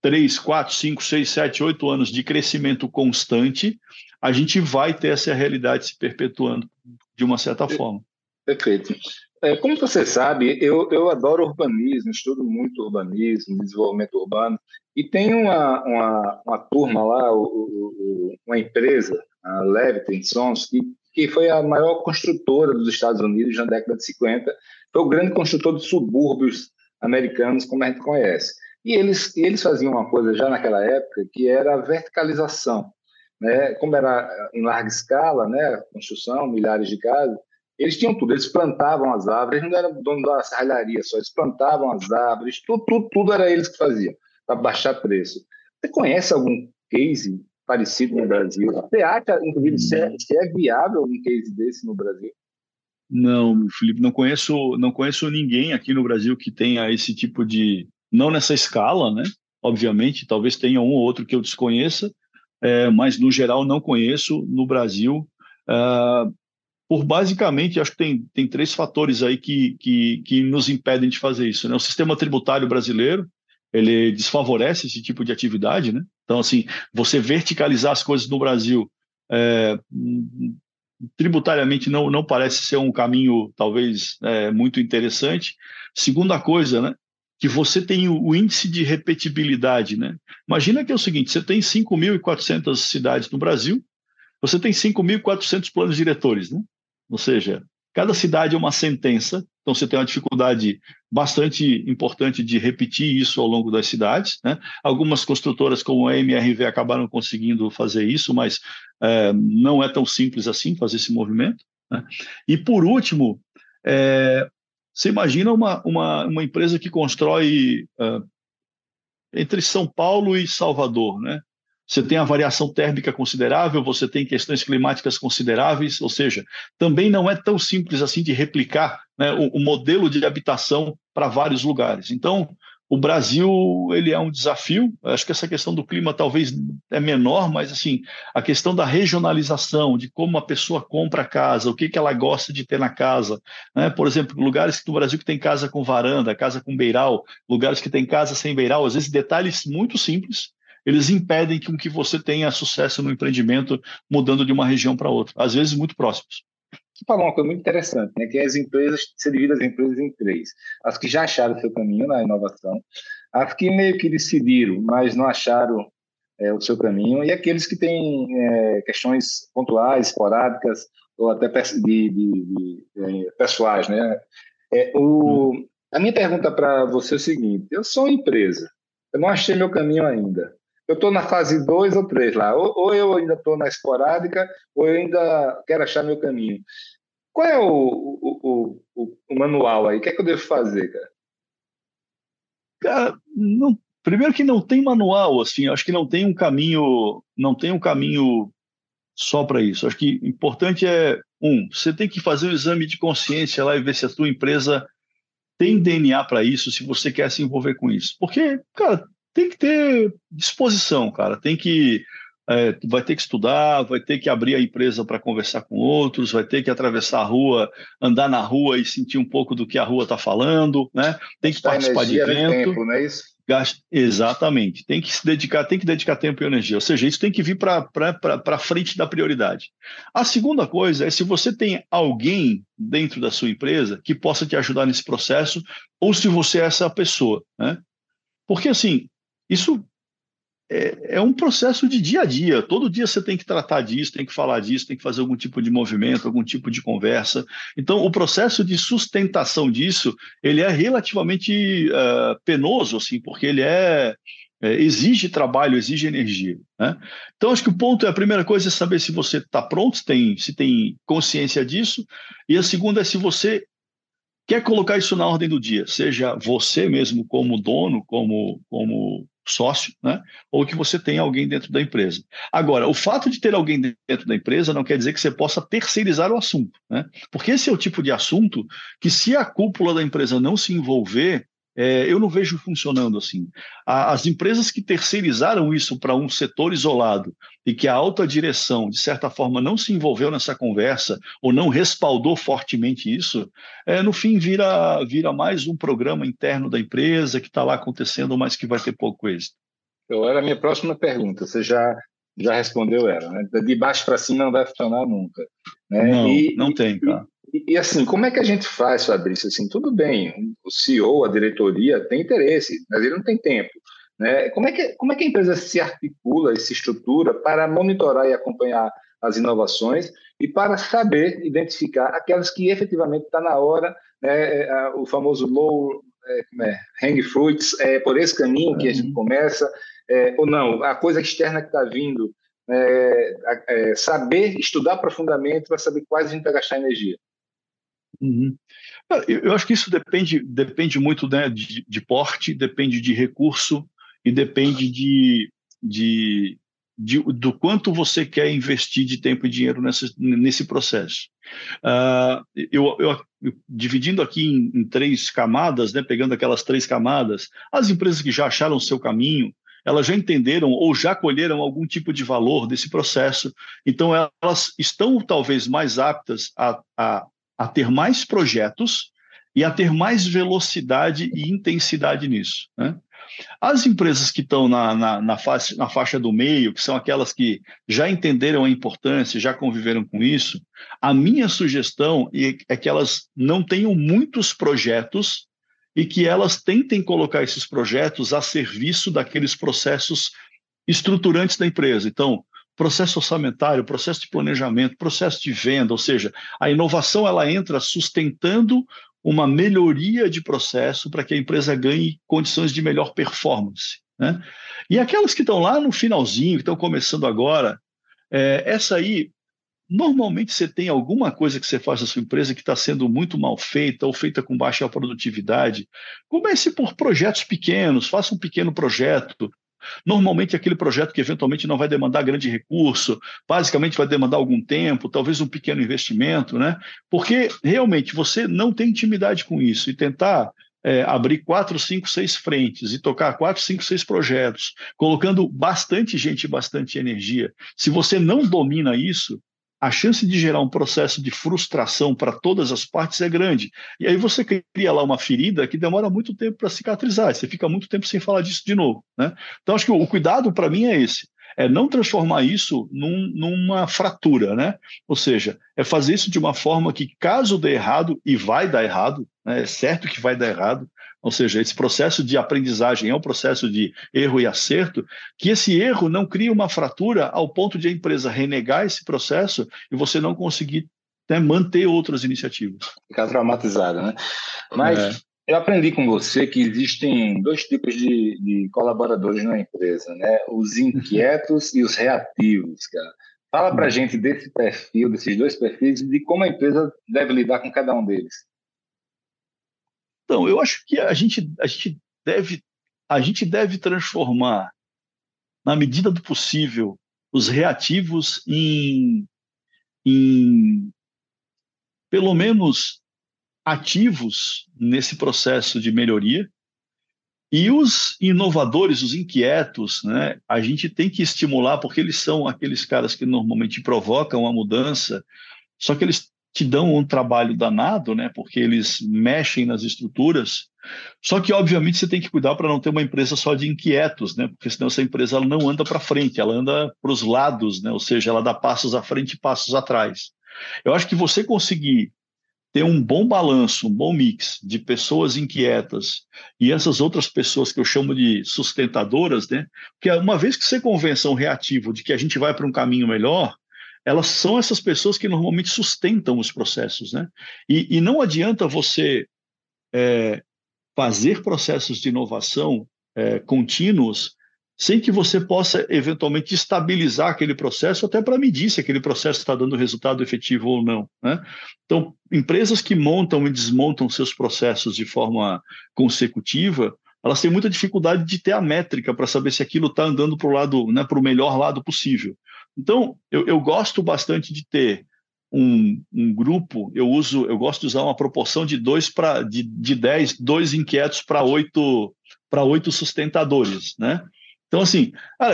Speaker 2: três, quatro, cinco, seis, sete, oito anos de crescimento constante, a gente vai ter essa realidade se perpetuando de uma certa forma.
Speaker 3: Perfeito. É, como você sabe, eu, eu adoro urbanismo, estudo muito urbanismo, desenvolvimento urbano, e tem uma, uma, uma turma lá, o, o, uma empresa, a Leviton Sons, que, que foi a maior construtora dos Estados Unidos na década de 50, foi o grande construtor de subúrbios americanos, como a gente conhece. E eles, eles faziam uma coisa já naquela época, que era a verticalização. Né? Como era em larga escala, né? construção, milhares de casas, eles tinham tudo, eles plantavam as árvores, não eram dono da serralharia só, eles plantavam as árvores, tudo, tudo, tudo era eles que faziam, para baixar preço. Você conhece algum case parecido no Brasil? Você acha, inclusive, se é, se é viável um case desse no Brasil?
Speaker 2: Não, Felipe, não conheço, não conheço ninguém aqui no Brasil que tenha esse tipo de, não nessa escala, né? Obviamente, talvez tenha um ou outro que eu desconheça, é, mas no geral não conheço no Brasil. Uh, por basicamente, acho que tem, tem três fatores aí que, que, que nos impedem de fazer isso. Né? O sistema tributário brasileiro, ele desfavorece esse tipo de atividade, né? Então, assim, você verticalizar as coisas no Brasil é, tributariamente não, não parece ser um caminho, talvez, é, muito interessante. Segunda coisa, né? Que você tem o, o índice de repetibilidade, né? Imagina que é o seguinte, você tem 5.400 cidades no Brasil, você tem 5.400 planos diretores, né? Ou seja, cada cidade é uma sentença, então você tem uma dificuldade bastante importante de repetir isso ao longo das cidades. Né? Algumas construtoras, como a MRV, acabaram conseguindo fazer isso, mas é, não é tão simples assim fazer esse movimento. Né? E, por último, é, você imagina uma, uma, uma empresa que constrói uh, entre São Paulo e Salvador, né? Você tem a variação térmica considerável, você tem questões climáticas consideráveis, ou seja, também não é tão simples assim de replicar né, o, o, modelo de habitação para vários lugares. Então, o Brasil ele é um desafio. Acho que essa questão do clima talvez é menor, mas assim a questão da regionalização, de como a pessoa compra a casa, o que, que ela gosta de ter na casa. Né? Por exemplo, lugares no Brasil que tem casa com varanda, casa com beiral, lugares que tem casa sem beiral, às vezes detalhes muito simples eles impedem que, que você tenha sucesso no empreendimento mudando de uma região para outra, às vezes muito próximos.
Speaker 3: Você falou uma coisa muito interessante, né, que as empresas, se dividem as empresas em três. As que já acharam seu caminho na inovação, as que meio que decidiram, mas não acharam é, o seu caminho, e aqueles que têm é, questões pontuais, esporádicas, ou até de, de, de, é, pessoais. Né? É, o, hum. a minha pergunta para você é o seguinte: eu sou uma empresa, eu não achei meu caminho ainda eu estou na fase 2 ou 3 lá. Ou, ou eu ainda estou na esporádica, ou eu ainda quero achar meu caminho. Qual é o, o, o, o manual aí? O que é que eu devo fazer, cara?
Speaker 2: Cara, não, primeiro que não tem manual, assim, acho que não tem um caminho, não tem um caminho só para isso. Acho que importante é um, você tem que fazer o um exame de consciência lá e ver se a tua empresa tem DNA para isso se você quer se envolver com isso. Porque, cara, tem que ter disposição, cara. Tem que é, vai ter que estudar, vai ter que abrir a empresa para conversar com outros, vai ter que atravessar a rua, andar na rua e sentir um pouco do que a rua está falando, né? Tem que participar de evento. Tempo,
Speaker 3: não é isso?
Speaker 2: Exatamente, tem que se dedicar, tem que dedicar tempo e energia, ou seja, isso tem que vir para frente da prioridade. A segunda coisa é se você tem alguém dentro da sua empresa que possa te ajudar nesse processo, ou se você é essa pessoa, né? Porque assim, isso é, é, um processo de dia a dia. Todo dia você tem que tratar disso, tem que falar disso, tem que fazer algum tipo de movimento, algum tipo de conversa. Então, o processo de sustentação disso, ele é relativamente uh, penoso, assim, porque ele é, é, exige trabalho, exige energia. Né? Então, acho que o ponto é a primeira coisa é saber se você está pronto, se tem, se tem consciência disso, e a segunda é se você quer colocar isso na ordem do dia, seja você mesmo como dono, como, como sócio, né? ou que você tenha alguém dentro da empresa. Agora, o fato de ter alguém dentro da empresa não quer dizer que você possa terceirizar o assunto, né? porque esse é o tipo de assunto que, se a cúpula da empresa não se envolver, é, eu não vejo funcionando assim. as empresas que terceirizaram isso para um setor isolado e que a alta direção, de certa forma, não se envolveu nessa conversa ou não respaldou fortemente isso, é, no fim vira, vira mais um programa interno da empresa que está lá acontecendo, mas que vai ter pouco êxito.
Speaker 3: Então, era a minha próxima pergunta. Você já já respondeu ela, né? De baixo para cima não vai funcionar nunca. Né?
Speaker 2: Não, e, não tem, cara.
Speaker 3: E, e, assim, como é que a gente faz, Fabrício? Assim, tudo bem, o CEO, a diretoria tem interesse, mas ele não tem tempo. Né? Como, é que, como é que a empresa se articula e se estrutura para monitorar e acompanhar as inovações e para saber identificar aquelas que efetivamente está na hora, né, é, o famoso low é, é, hang fruits, é por esse caminho que a gente uhum. começa, é, ou não, a coisa externa que está vindo, é, é, saber estudar profundamente para saber quais a gente vai gastar energia.
Speaker 2: Uhum. Eu acho que isso depende, depende muito né, de, de, porte, depende de recurso e depende de, de, de, do quanto você quer investir de tempo e dinheiro nesse, nesse processo. Uh, eu, eu, dividindo aqui em, em, três camadas, né, pegando aquelas três camadas, as empresas que já acharam o seu caminho, elas já entenderam ou já colheram algum tipo de valor desse processo, então elas estão talvez mais aptas a, a a ter mais projetos e a ter mais velocidade e intensidade nisso. Né? As empresas que estão na, na, na, na faixa do meio, que são aquelas que já entenderam a importância, já conviveram com isso, a minha sugestão é que elas não tenham muitos projetos e que elas tentem colocar esses projetos a serviço daqueles processos estruturantes da empresa. Então, processo orçamentário, processo de planejamento, processo de venda, ou seja, a inovação ela entra sustentando uma melhoria de processo para que a empresa ganhe condições de melhor performance. Né? E aquelas que estão lá no finalzinho, que estão começando agora, é, essa aí, normalmente você tem alguma coisa que você faz na sua empresa que está sendo muito mal feita ou feita com baixa produtividade. Comece por projetos pequenos, faça um pequeno projeto, Normalmente, aquele projeto que eventualmente não vai demandar grande recurso, basicamente vai demandar algum tempo, talvez um pequeno investimento, né? Porque realmente você não tem intimidade com isso e tentar é, abrir quatro, cinco, seis frentes e tocar quatro, cinco, seis projetos, colocando bastante gente e bastante energia. Se você não domina isso, a chance de gerar um processo de frustração para todas as partes é grande. E aí você cria lá uma ferida que demora muito tempo para cicatrizar, você fica muito tempo sem falar disso de novo. Né? Então, acho que o, cuidado para mim é esse. É não transformar isso num, numa fratura, né? Ou seja, é fazer isso de uma forma que, caso dê errado, e vai dar errado, né? é certo que vai dar errado, ou seja, esse processo de aprendizagem é um processo de erro e acerto, que esse erro não cria uma fratura ao ponto de a empresa renegar esse processo e você não conseguir né, manter outras iniciativas.
Speaker 3: Ficar traumatizado, né? Mas é. eu aprendi com você que existem dois tipos de, de colaboradores na empresa, né? Os inquietos e os reativos, cara. Fala para gente desse perfil, desses dois perfis, e de como a empresa deve lidar com cada um deles.
Speaker 2: Então, eu acho que a gente, a gente, deve, a gente deve transformar, na medida do possível, os reativos em, em pelo menos ativos nesse processo de melhoria. E os inovadores, os inquietos, né, a gente tem que estimular, porque eles são aqueles caras que normalmente provocam a mudança, só que eles te dão um trabalho danado, né, porque eles mexem nas estruturas. Só que, obviamente, você tem que cuidar para não ter uma empresa só de inquietos, né, porque senão essa empresa ela não anda para frente, ela anda para os lados, né, ou seja, ela dá passos à frente e passos atrás. Eu acho que você conseguir ter um bom balanço, um bom mix de pessoas inquietas e essas outras pessoas que eu chamo de sustentadoras, né? Porque uma vez que você convença um reativo de que a gente vai para um caminho melhor, elas são essas pessoas que normalmente sustentam os processos, né? E, e não adianta você é, fazer processos de inovação é, contínuos sem que você possa eventualmente estabilizar aquele processo, até para medir se aquele processo está dando resultado efetivo ou não. Né? Então, empresas que montam e desmontam seus processos de forma consecutiva, elas têm muita dificuldade de ter a métrica para saber se aquilo está andando para o lado, né, para o melhor lado possível. Então, eu, eu gosto bastante de ter um, um, grupo, eu uso, eu gosto de usar uma proporção de dois para de, de dez, dois inquietos para oito para oito sustentadores, né? Então, assim,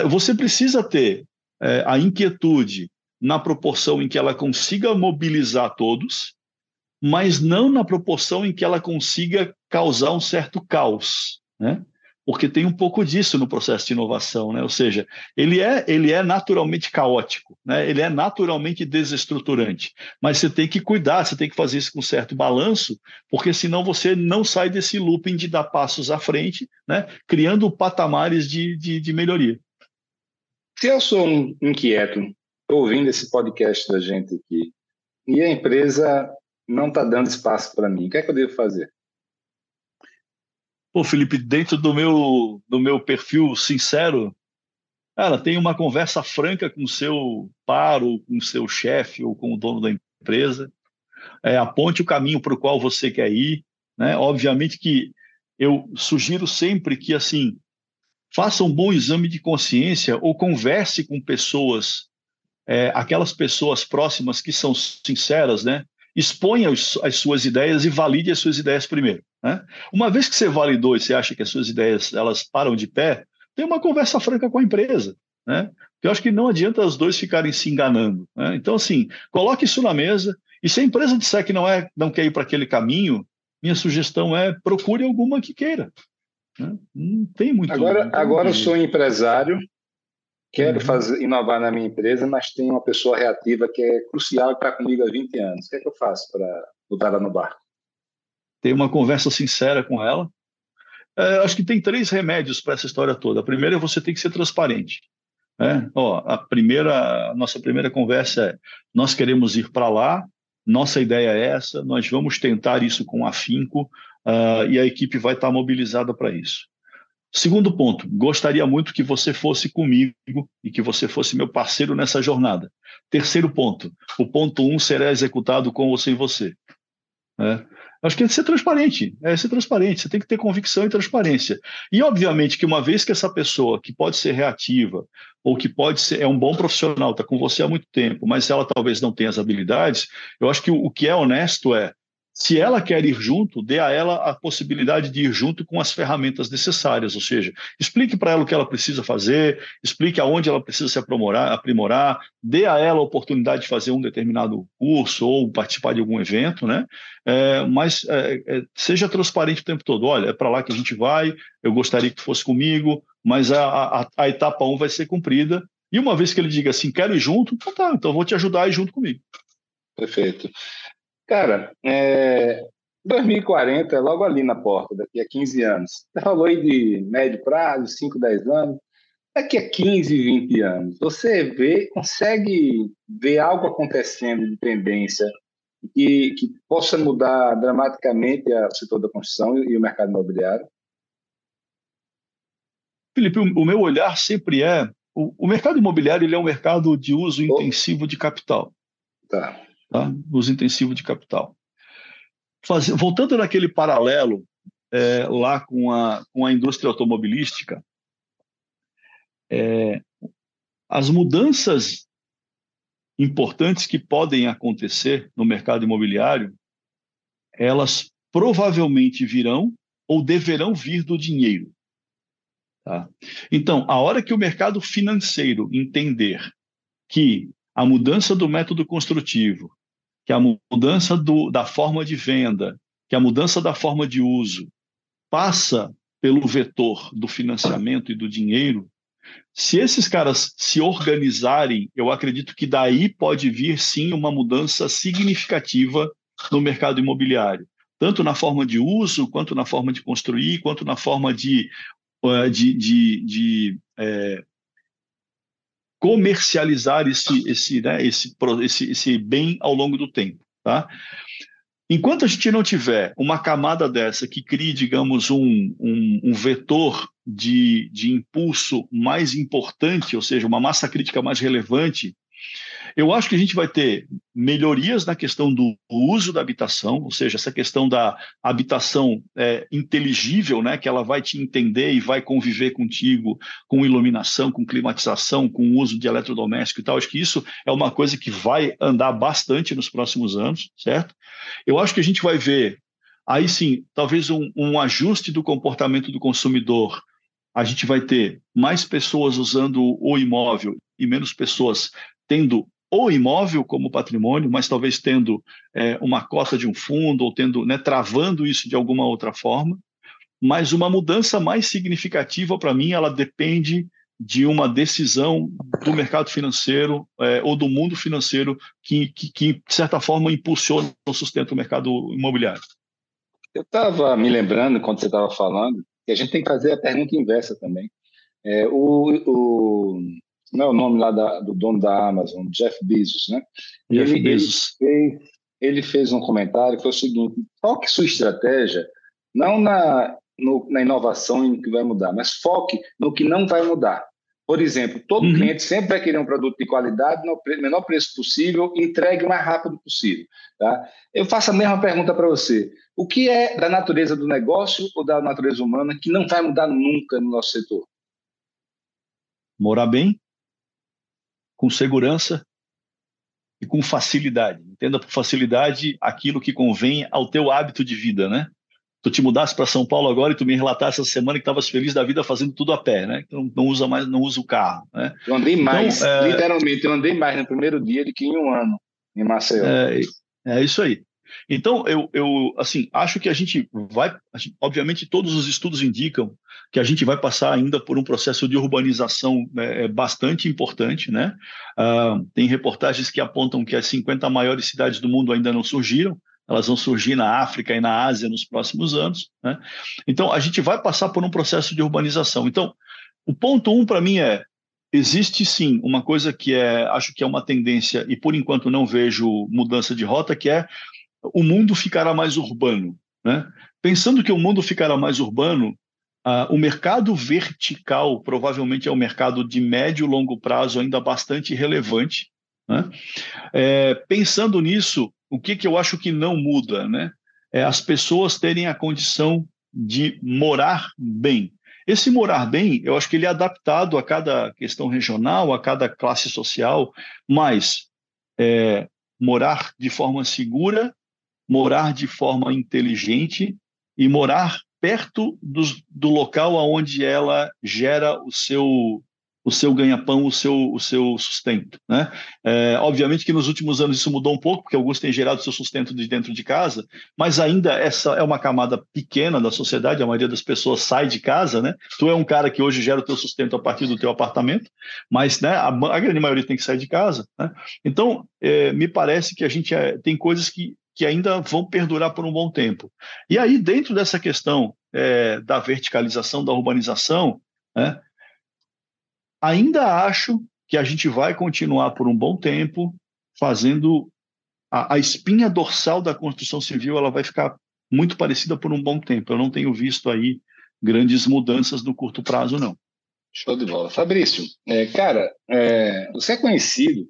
Speaker 2: você precisa ter é, a inquietude na proporção em que ela consiga mobilizar todos, mas não na proporção em que ela consiga causar um certo caos, né? Porque tem um pouco disso no processo de inovação, né? Ou seja, ele é ele é naturalmente caótico, né? Ele é naturalmente desestruturante, mas você tem que cuidar, você tem que fazer isso com certo balanço, porque senão você não sai desse looping de dar passos à frente, né? Criando patamares de, de, de melhoria.
Speaker 3: Se eu sou um inquieto, ouvindo esse podcast da gente aqui, e a empresa não está dando espaço para mim, o que é que eu devo fazer?
Speaker 2: Pô, Felipe, dentro do meu, do meu perfil sincero, cara, tem uma conversa franca com o seu par, ou com o seu chefe, ou com o dono da empresa. É, aponte o caminho para o qual você quer ir. Né? Obviamente que eu sugiro sempre que, assim, faça um bom exame de consciência ou converse com pessoas, é, aquelas pessoas próximas que são sinceras, né? Exponha as suas ideias e valide as suas ideias primeiro. Né? Uma vez que você validou e você acha que as suas ideias elas param de pé, tem uma conversa franca com a empresa. Né? Eu acho que não adianta os dois ficarem se enganando. Né? Então, assim, coloque isso na mesa. E se a empresa disser que não, é, não quer ir para aquele caminho, minha sugestão é procure alguma que queira. Né? Não tem muito.
Speaker 3: Agora, agora eu sou empresário, quero uhum. fazer, inovar na minha empresa, mas tem uma pessoa reativa que é crucial e está comigo há 20 anos. O que é que eu faço para botar ela no barco?
Speaker 2: Ter uma conversa sincera com ela. É, acho que tem três remédios para essa história toda. A primeira é você tem que ser transparente. Né? Ó, a primeira, a nossa primeira conversa é: nós queremos ir para lá, nossa ideia é essa, nós vamos tentar isso com afinco uh, e a equipe vai estar mobilizada para isso. Segundo ponto, gostaria muito que você fosse comigo e que você fosse meu parceiro nessa jornada. Terceiro ponto, o ponto um será executado com ou sem você. Né? Acho que é ser transparente, é ser transparente, você tem que ter convicção e transparência. E, obviamente, que uma vez que essa pessoa, que pode ser reativa, ou que pode ser, é um bom profissional, está com você há muito tempo, mas ela talvez não tenha as habilidades, eu acho que o, o que é honesto é se ela quer ir junto, dê a ela a possibilidade de ir junto com as ferramentas necessárias, ou seja, explique para ela o que ela precisa fazer, explique aonde ela precisa se aprimorar, aprimorar, dê a ela a oportunidade de fazer um determinado curso ou participar de algum evento, né? É, mas é, é, seja transparente o tempo todo. Olha, é para lá que a gente vai, eu gostaria que fosse comigo, mas a, a, a etapa 1 um vai ser cumprida. E uma vez que ele diga assim, quero ir junto, então tá, então vou te ajudar a ir junto comigo.
Speaker 3: Perfeito. Cara, é, 2040 é logo ali na porta, daqui a 15 anos. Você falou aí de médio prazo, 5, 10 anos. Daqui a 15, 20 anos, você vê, consegue ver algo acontecendo de tendência que, que possa mudar dramaticamente o setor da construção e o mercado imobiliário?
Speaker 2: Felipe, o, meu olhar sempre é o, o mercado imobiliário ele é um mercado de uso oh. intensivo de capital.
Speaker 3: Tá
Speaker 2: tá? uso intensivo de capital. Faz, voltando naquele paralelo é, lá com a, com a indústria automobilística, é, as mudanças importantes que podem acontecer no mercado imobiliário, elas provavelmente virão ou deverão vir do dinheiro. Tá? Então, a hora que o mercado financeiro entender que a mudança do método construtivo, que a mudança do, da forma de venda, que a mudança da forma de uso passa pelo vetor do financiamento e do dinheiro, se esses caras se organizarem, eu acredito que daí pode vir sim uma mudança significativa no mercado imobiliário, tanto na forma de uso, quanto na forma de construir, quanto na forma de, eh, de, de, de é, comercializar esse, esse, né, esse, esse, esse bem ao longo do tempo. Tá? Enquanto a gente não tiver uma camada dessa que crie, digamos, um, um, um, vetor de, de impulso mais importante, ou seja, uma massa crítica mais relevante, eu acho que a gente vai ter melhorias na questão do uso da habitação, ou seja, essa questão da habitação é, inteligível, né, que ela vai te entender e vai conviver contigo com iluminação, com climatização, com uso de eletrodoméstico e tal. Acho que isso é uma coisa que vai andar bastante nos próximos anos, certo? Eu acho que a gente vai ver, aí sim, talvez um, um ajuste do comportamento do consumidor a gente vai ter mais pessoas usando o imóvel e menos pessoas tendo o imóvel como patrimônio, mas talvez tendo é, uma cota de um fundo ou tendo, né, travando isso de alguma outra forma. Mas uma mudança mais significativa para mim, ela depende de uma decisão do mercado financeiro é, ou do mundo financeiro que, que, que, de certa forma, impulsiona ou sustenta o mercado imobiliário.
Speaker 3: Eu estava me lembrando, quando você estava falando, que a gente tem que fazer a pergunta inversa também. É, o, o, não é o nome lá da, do dono da Amazon, Jeff Bezos, né?
Speaker 2: Jeff ele, Bezos.
Speaker 3: Ele fez, ele fez um comentário que foi o seguinte: foque sua estratégia não na, no, na inovação e no que vai mudar, mas foque no que não vai mudar. Por exemplo, todo uhum. cliente sempre vai querer um produto de qualidade, no menor preço possível, entregue o mais rápido possível. Tá? Eu faço a mesma pergunta para você. O que é da natureza do negócio ou da natureza humana que não vai mudar nunca no nosso setor?
Speaker 2: Morar bem, com segurança e com facilidade. Entenda por facilidade aquilo que convém ao teu hábito de vida, né? Tu te mudasse para São Paulo agora e tu me relatasse essa semana que estavas feliz da vida fazendo tudo a pé, né? Então não usa mais, não usa o carro, né?
Speaker 3: Eu andei então, mais, então, é... literalmente, eu andei mais no primeiro dia do que em um ano em Maceió.
Speaker 2: É, é isso aí. Então, eu, eu assim, acho que a gente vai, obviamente, todos os estudos indicam que a gente vai passar ainda por um processo de urbanização né, é bastante importante, né? Uh, tem reportagens que apontam que as 50 maiores cidades do mundo ainda não surgiram, elas vão surgir na África e na Ásia nos próximos anos, né? Então, a gente vai passar por um processo de urbanização. Então, o ponto um para mim é existe sim uma coisa que é, acho que é uma tendência e por enquanto não vejo mudança de rota, que é o mundo ficará mais urbano. Né? Pensando que o mundo ficará mais urbano, uh, o mercado vertical provavelmente é um mercado de médio e longo prazo ainda bastante relevante. Né? É, pensando nisso, o que, que eu acho que não muda? Né? É as pessoas terem a condição de morar bem. Esse morar bem, eu acho que ele é adaptado a cada questão regional, a cada classe social, mas é, morar de forma segura morar de forma inteligente e morar perto do, do local onde ela gera o seu o seu ganha-pão, o seu, o seu sustento. Né? É, obviamente que nos últimos anos isso mudou um pouco, porque alguns têm gerado seu sustento de dentro de casa, mas ainda essa é uma camada pequena da sociedade, a maioria das pessoas sai de casa, né? Tu é um cara que hoje gera o teu sustento a partir do teu apartamento, mas né, a, a grande maioria tem que sair de casa. Né? Então, é, me parece que a gente é, tem coisas que que ainda vão perdurar por um bom tempo. E aí, dentro dessa questão é, da verticalização, da urbanização, né, ainda acho que a gente vai continuar por um bom tempo fazendo a, a, espinha dorsal da construção civil, ela vai ficar muito parecida por um bom tempo. Eu não tenho visto aí grandes mudanças no curto prazo, não.
Speaker 3: Show de bola. Fabrício, é, cara, é, você é conhecido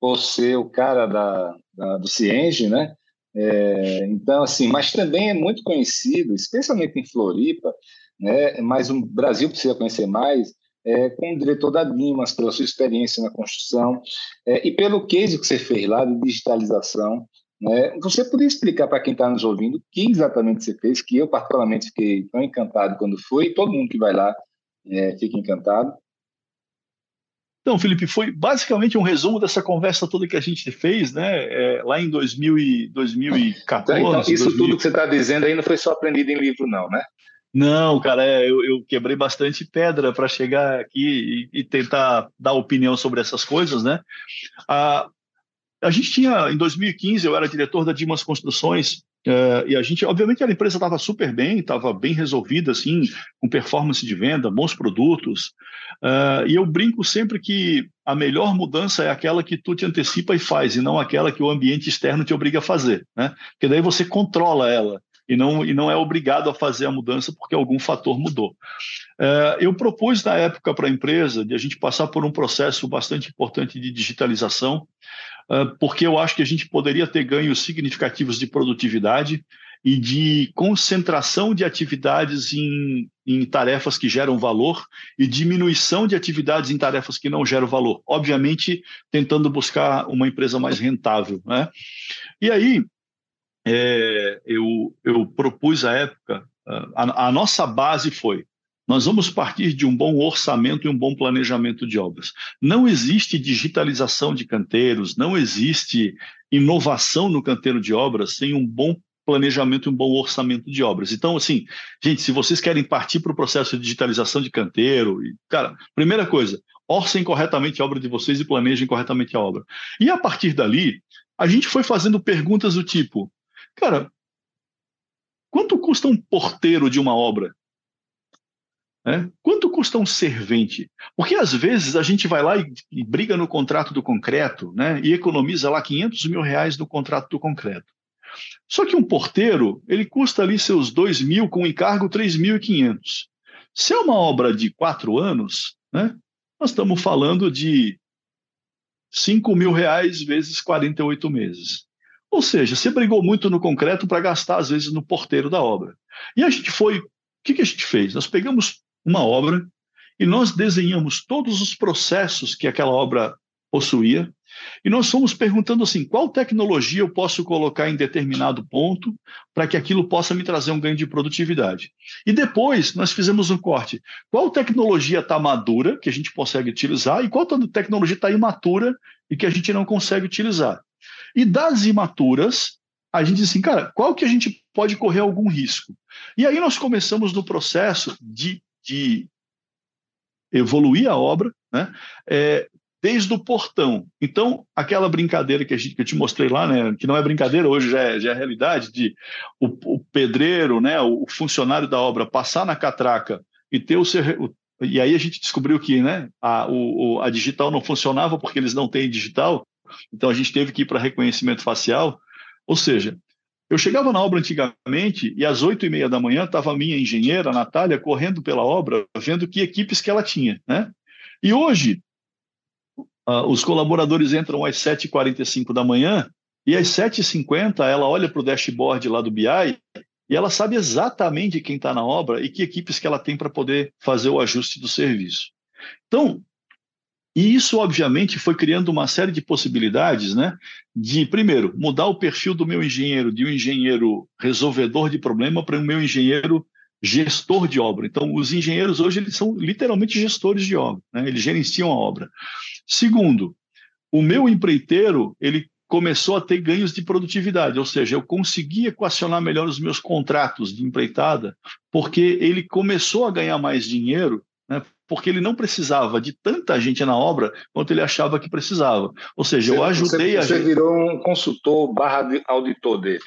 Speaker 3: por ser o cara da, da do Cienge, né? É, então, assim, mas também é muito conhecido, especialmente em Floripa, né, mas o Brasil precisa conhecer mais, é, com o diretor da Dimas, pela sua experiência na construção é, e pelo case que você fez lá de digitalização Né? Você poderia explicar para quem está nos ouvindo o que exatamente você fez, que eu particularmente fiquei tão encantado quando foi, e todo mundo que vai lá é, fica encantado.
Speaker 2: Então, Felipe, foi basicamente um resumo dessa conversa toda que a gente fez, né? É, lá em 2000 e 2014. Então,
Speaker 3: isso 2000... tudo que você está dizendo aí não foi só aprendido em livro, não, né?
Speaker 2: Não, cara, é, eu, eu, quebrei bastante pedra para chegar aqui e, e, tentar dar opinião sobre essas coisas, né? A, a gente tinha, em 2015, eu era diretor da Dimas Construções, uh, e a gente, obviamente, a empresa estava super bem, estava bem resolvida, assim, com performance de venda, bons produtos, uh, e eu brinco sempre que a melhor mudança é aquela que tu te antecipa e faz, e não aquela que o ambiente externo te obriga a fazer, né? Porque daí você controla ela e não, e não é obrigado a fazer a mudança porque algum fator mudou. É, eu propus na época para a empresa de a gente passar por um processo bastante importante de digitalização, porque eu acho que a gente poderia ter ganhos significativos de produtividade e de concentração de atividades em, em tarefas que geram valor e diminuição de atividades em tarefas que não geram valor. Obviamente, tentando buscar uma empresa mais rentável. Né? E aí, é, eu, eu propus à época, a, a nossa base foi nós vamos partir de um bom orçamento e um bom planejamento de obras. Não existe digitalização de canteiros, não existe inovação no canteiro de obras sem um bom planejamento e um bom orçamento de obras. Então, assim, gente, se vocês querem partir para o processo de digitalização de canteiro, cara, primeira coisa, orcem corretamente a obra de vocês e planejem corretamente a obra. E a partir dali, a gente foi fazendo perguntas do tipo: Cara, quanto custa um porteiro de uma obra? É? Quanto custa um servente? Porque às vezes a gente vai lá e, e, briga no contrato do concreto né, e economiza lá 500 mil reais no contrato do concreto. Só que um porteiro, ele custa ali seus 2 mil, com encargo 3.500. Se é uma obra de quatro anos, né, nós estamos falando de 5 mil reais vezes 48 meses. Ou seja, você brigou muito no concreto para gastar, às vezes, no porteiro da obra. E a gente foi. O que, que a gente fez? Nós pegamos uma obra e nós desenhamos todos os processos que aquela obra possuía, e nós fomos perguntando assim: qual tecnologia eu posso colocar em determinado ponto para que aquilo possa me trazer um ganho de produtividade? E depois nós fizemos um corte: qual tecnologia está madura, que a gente consegue utilizar, e qual tecnologia está imatura e que a gente não consegue utilizar? E das imaturas, a gente diz assim, cara, qual que a gente pode correr algum risco? E aí nós começamos no processo de, de evoluir a obra, né? É, desde o portão. Então, aquela brincadeira que, gente, que, eu te mostrei lá, né, que não é brincadeira, hoje já é, já é realidade, de o, o, pedreiro, né, o funcionário da obra passar na catraca e ter o seu. E aí a gente descobriu que né, a, o, a digital não funcionava porque eles não têm digital, então a gente teve que ir para reconhecimento facial. Ou seja, eu chegava na obra antigamente e às oito e meia da manhã estava a minha engenheira, a Natália, correndo pela obra, vendo que equipes que ela tinha. Né? E hoje, uh, os colaboradores entram às 7h45 da manhã e às 7h50 ela olha para o dashboard lá do BI e ela sabe exatamente quem está na obra e que equipes que ela tem para poder fazer o ajuste do serviço. Então, e isso, obviamente, foi criando uma série de possibilidades, né? De, primeiro, mudar o perfil do meu engenheiro de um engenheiro resolvedor de problema para um meu engenheiro gestor de obra. Então, os engenheiros hoje eles são literalmente gestores de obra, né? eles gerenciam a obra. Segundo, o meu empreiteiro ele começou a ter ganhos de produtividade, ou seja, eu consegui equacionar melhor os meus contratos de empreitada, porque ele começou a ganhar mais dinheiro né, porque ele não precisava de tanta gente na obra quanto ele achava que precisava. Ou seja, você, eu ajudei
Speaker 3: você,
Speaker 2: a.
Speaker 3: Você virou um consultor barra auditor dele.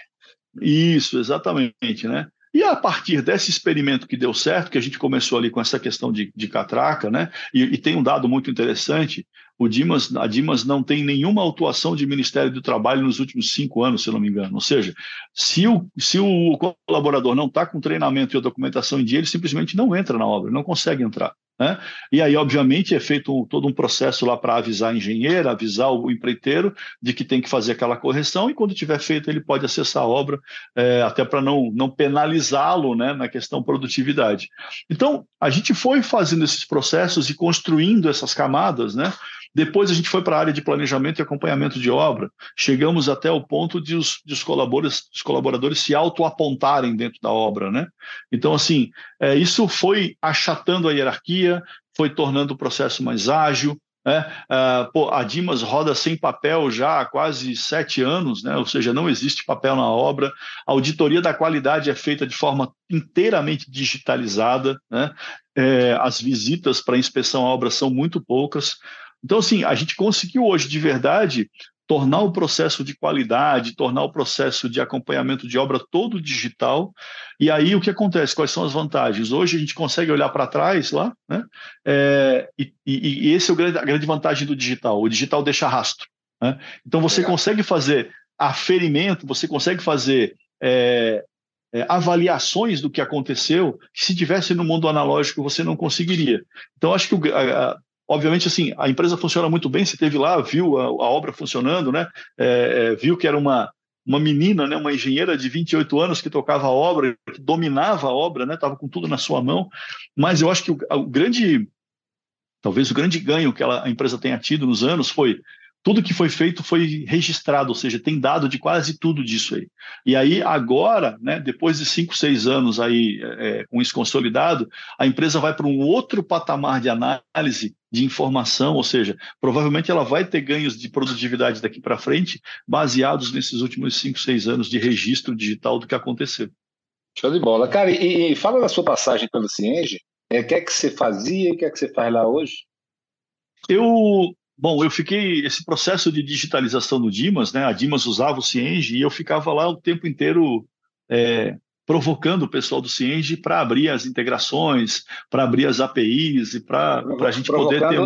Speaker 2: Isso, exatamente, né? E a partir desse experimento que deu certo, que a gente começou ali com essa questão de, de catraca, né? E, e, tem um dado muito interessante: o Dimas, a Dimas não tem nenhuma autuação de Ministério do Trabalho nos últimos cinco anos, se não me engano. Ou seja, se o, se o colaborador não está com treinamento e a documentação em dia, ele simplesmente não entra na obra, não consegue entrar. Né? E aí, obviamente, é feito um, todo um processo lá para avisar a engenheira, avisar o empreiteiro de que tem que fazer aquela correção, e quando tiver feito, ele pode acessar a obra, é, até para não, não penalizá-lo né, na questão produtividade. Então, a gente foi fazendo esses processos e construindo essas camadas, né? Depois a gente foi para a área de planejamento e acompanhamento de obra. Chegamos até o ponto de os, de os colaboradores, os colaboradores se auto-apontarem dentro da obra. Né? Então, assim, é, isso foi achatando a hierarquia, foi tornando o processo mais ágil? Uh, pô, a Dimas roda sem papel já há quase sete anos, né? ou seja, não existe papel na obra. A auditoria da qualidade é feita de forma inteiramente digitalizada. Né? É, as visitas para inspeção à obra são muito poucas. Então, assim, a gente conseguiu hoje, de verdade, tornar o processo de qualidade, tornar o processo de acompanhamento de obra todo digital. E aí o que acontece? Quais são as vantagens? Hoje a gente consegue olhar para trás lá, né? É, e, e, e esse é o grande, a grande vantagem do digital. O digital deixa rastro. Né? Então você Legal. consegue fazer aferimento, você consegue fazer é, é, avaliações do que aconteceu que se tivesse no mundo analógico você não conseguiria. Então acho que o, a, Obviamente, assim, a empresa funciona muito bem, você teve lá, viu a, a obra funcionando, né? É, é, viu que era uma, uma menina, né, uma engenheira de 28 anos que tocava a obra, que dominava a obra, né, estava com tudo na sua mão. Mas eu acho que o, o grande, talvez o grande ganho que ela, a empresa tenha tido nos anos foi tudo que foi feito foi registrado, ou seja, tem dado de quase tudo disso aí. E aí, agora, né, depois de cinco, seis anos aí é, é com isso consolidado, a empresa vai para um outro patamar de análise de informação, ou seja, provavelmente ela vai ter ganhos de produtividade daqui para frente, baseados nesses últimos cinco, seis anos de registro digital do que aconteceu.
Speaker 3: Show de bola. Cara, e, e fala da sua passagem pelo Cienge, é, o que é que você fazia e o que é que você faz lá hoje?
Speaker 2: Eu Bom, eu fiquei esse processo de digitalização do Dimas, né? A Dimas usava o Cienge e eu ficava lá o tempo inteiro é, provocando o pessoal do Cienge para abrir as integrações, para abrir as APIs e para a gente poder ter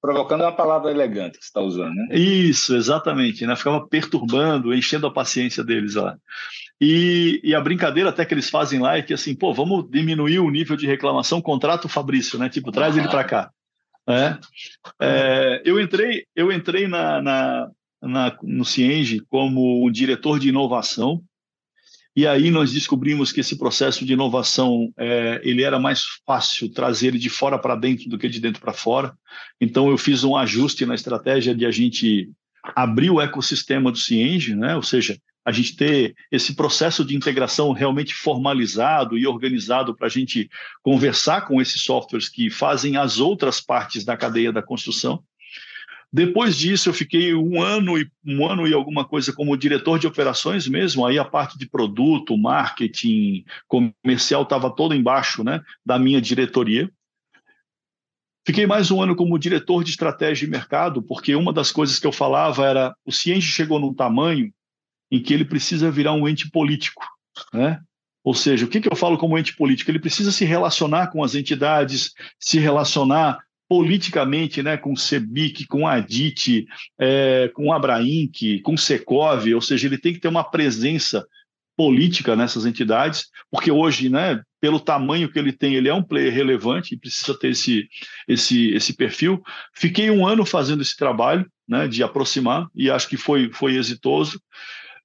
Speaker 3: provocando uma palavra elegante que você está usando, né?
Speaker 2: Isso, exatamente, né? Ficava perturbando, enchendo a paciência deles lá. E, e, a brincadeira até que eles fazem lá é que assim, pô, vamos diminuir o nível de reclamação, contrata o Fabrício, né? Tipo, traz ele para cá. É, é, eu entrei, eu entrei na, na, na, no Cienge como um diretor de inovação, e aí nós descobrimos que esse processo de inovação é, ele era mais fácil trazer ele de fora para dentro do que de dentro para fora. Então eu fiz um ajuste na estratégia de a gente abrir o ecossistema do Cienge, né? ou seja, a gente ter esse processo de integração realmente formalizado e organizado para a gente conversar com esses softwares que fazem as outras partes da cadeia da construção. Depois disso, eu fiquei um ano e um ano e alguma coisa como diretor de operações mesmo. Aí a parte de produto, marketing, comercial estava todo embaixo, né, da minha diretoria. Fiquei mais um ano como diretor de estratégia de mercado, porque uma das coisas que eu falava era o Ciente chegou num tamanho em que ele precisa virar um ente político, né? Ou seja, o que, que eu falo como ente político? Ele precisa se relacionar com as entidades, se relacionar politicamente né, com o CEBIC, com a ADIT, é, com a Abrainc, com o Secov, ou seja, ele tem que ter uma presença política nessas entidades, porque hoje, né, pelo tamanho que ele tem, ele é um player relevante e precisa ter esse, esse, esse perfil. Fiquei um ano fazendo esse trabalho né, de aproximar e acho que foi, foi exitoso.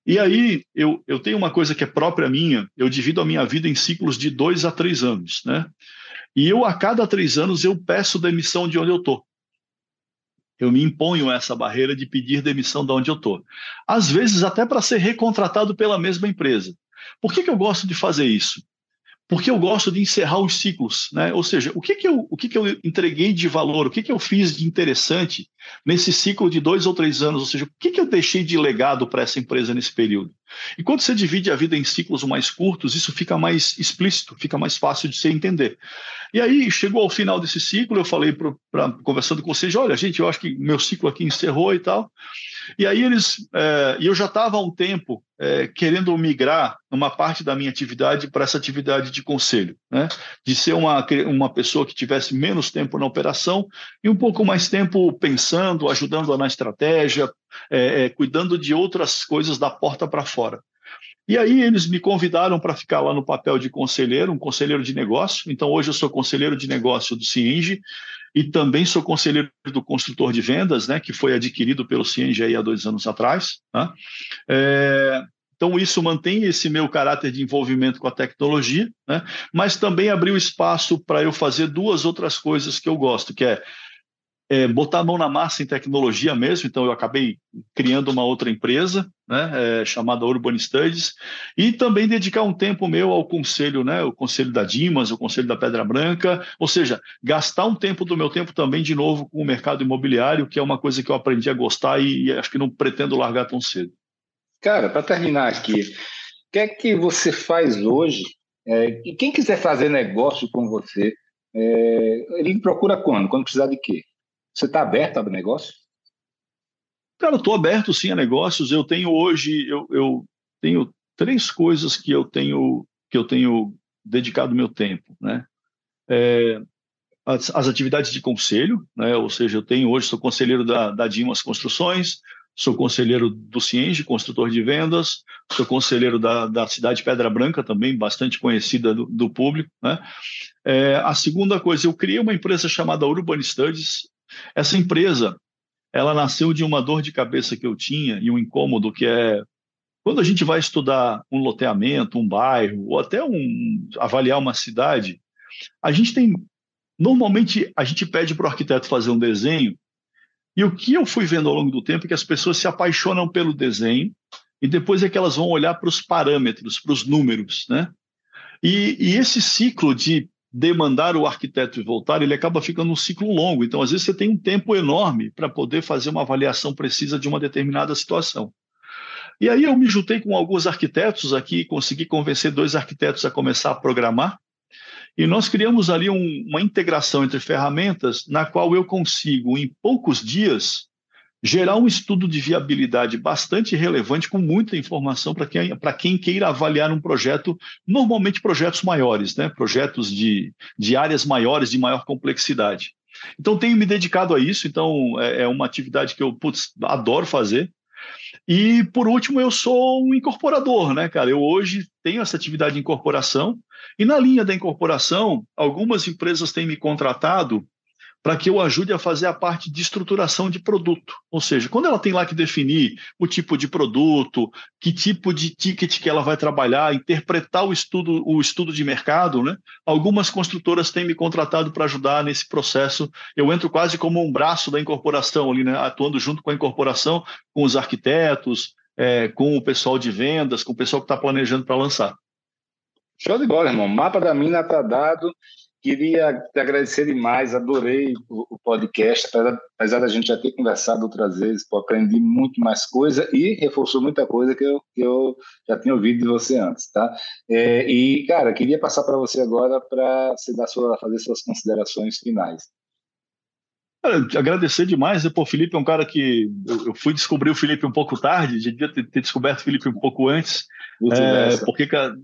Speaker 2: E aí eu, eu tenho uma coisa que é própria minha, eu divido a minha vida em ciclos de dois a três anos, né? E eu, a cada três anos, eu peço demissão de onde eu estou. Eu me imponho essa barreira de pedir demissão de onde eu estou. Às vezes, até para ser recontratado pela mesma empresa. Por que, que eu gosto de fazer isso? Porque eu gosto de encerrar os ciclos, né? Ou seja, o que que eu, o que que eu entreguei de valor, o que que eu fiz de interessante nesse ciclo de dois ou três anos, ou seja, o que que eu deixei de legado para essa empresa nesse período? E quando você divide a vida em ciclos mais curtos, isso fica mais explícito, fica mais fácil de se entender. E aí, chegou ao final desse ciclo, eu falei, pra, pra, conversando com vocês, olha, gente, eu acho que meu ciclo aqui encerrou e tal. E aí eles, é, eu já estava há um tempo é, querendo migrar uma parte da minha atividade para essa atividade de conselho, né? de ser uma, uma pessoa que tivesse menos tempo na operação e um pouco mais tempo pensando, ajudando na estratégia, é, é, cuidando de outras coisas da porta para fora. E aí eles me convidaram para ficar lá no papel de conselheiro, um conselheiro de negócio. Então hoje eu sou conselheiro de negócio do Cienge e também sou conselheiro do construtor de vendas, né, que foi adquirido pelo Cienge há dois anos atrás. Né? É, então, isso mantém esse meu caráter de envolvimento com a tecnologia, né? mas também abriu espaço para eu fazer duas outras coisas que eu gosto, que é é, botar a mão na massa em tecnologia mesmo, então eu acabei criando uma outra empresa, né, é, chamada Urban Studies, e também dedicar um tempo meu ao conselho, né, o conselho da Dimas, o conselho da Pedra Branca, ou seja, gastar um tempo do meu tempo também de novo com o mercado imobiliário, que é uma coisa que eu aprendi a gostar e, e acho que não pretendo largar tão cedo.
Speaker 3: Cara, para terminar aqui, o que é que você faz hoje? É, e quem quiser fazer negócio com você, é, ele procura quando? Quando precisar de quê? Você está aberto a negócio?
Speaker 2: Cara, eu estou aberto sim a negócios. Eu tenho hoje, eu, eu tenho três coisas que eu tenho que eu tenho dedicado meu tempo, né? É, as, as, atividades de conselho, né? Ou seja, eu tenho hoje sou conselheiro da, da Dimas Construções, sou conselheiro do Cienge, construtor de vendas, sou conselheiro da, da cidade Pedra Branca também, bastante conhecida do, do público, né? É, a segunda coisa, eu criei uma empresa chamada Urban Studies, essa empresa, ela nasceu de uma dor de cabeça que eu tinha e um incômodo que é quando a gente vai estudar um loteamento, um bairro ou até um avaliar uma cidade, a gente tem normalmente a gente pede para o arquiteto fazer um desenho e o que eu fui vendo ao longo do tempo é que as pessoas se apaixonam pelo desenho e depois é que elas vão olhar para os parâmetros, para os números, né? E, e, esse ciclo de demandar o arquiteto e voltar, ele acaba ficando um ciclo longo. Então, às vezes, você tem um tempo enorme para poder fazer uma avaliação precisa de uma determinada situação. E aí eu me juntei com alguns arquitetos aqui, consegui convencer dois arquitetos a começar a programar, e nós criamos ali um, uma integração entre ferramentas na qual eu consigo, em poucos dias, gerar um estudo de viabilidade bastante relevante, com muita informação para quem, quem queira avaliar um projeto, normalmente projetos maiores, né? projetos de, de áreas maiores, de maior complexidade. Então, tenho me dedicado a isso, então é, é uma atividade que eu putz, adoro fazer. E, por último, eu sou um incorporador, né, cara? Eu hoje tenho essa atividade de incorporação, e na linha da incorporação, algumas empresas têm me contratado para que eu ajude a fazer a parte de estruturação de produto. Ou seja, quando ela tem lá que definir o tipo de produto, que tipo de ticket que ela vai trabalhar, interpretar o estudo, o estudo de mercado, né? Algumas construtoras têm me contratado para ajudar nesse processo. Eu entro quase como um braço da incorporação ali, né? Atuando junto com a incorporação, com os arquitetos, é, com o pessoal de vendas, com o pessoal que está planejando para lançar.
Speaker 3: Show de bola, irmão. Mapa da mina está dado. Queria te agradecer demais, adorei o, podcast, apesar, apesar da gente já ter conversado outras vezes, pô, aprendi muito mais coisa e reforçou muita coisa que eu, que eu já tinha ouvido de você antes, tá? É, e, cara, queria passar para você agora para você dar sua, fazer suas considerações finais.
Speaker 2: Cara, agradecer demais. Né? Pô, o Felipe é um cara que eu, eu fui descobrir o Felipe um pouco tarde, devia ter, ter descoberto o Felipe um pouco antes, é, porque, cara,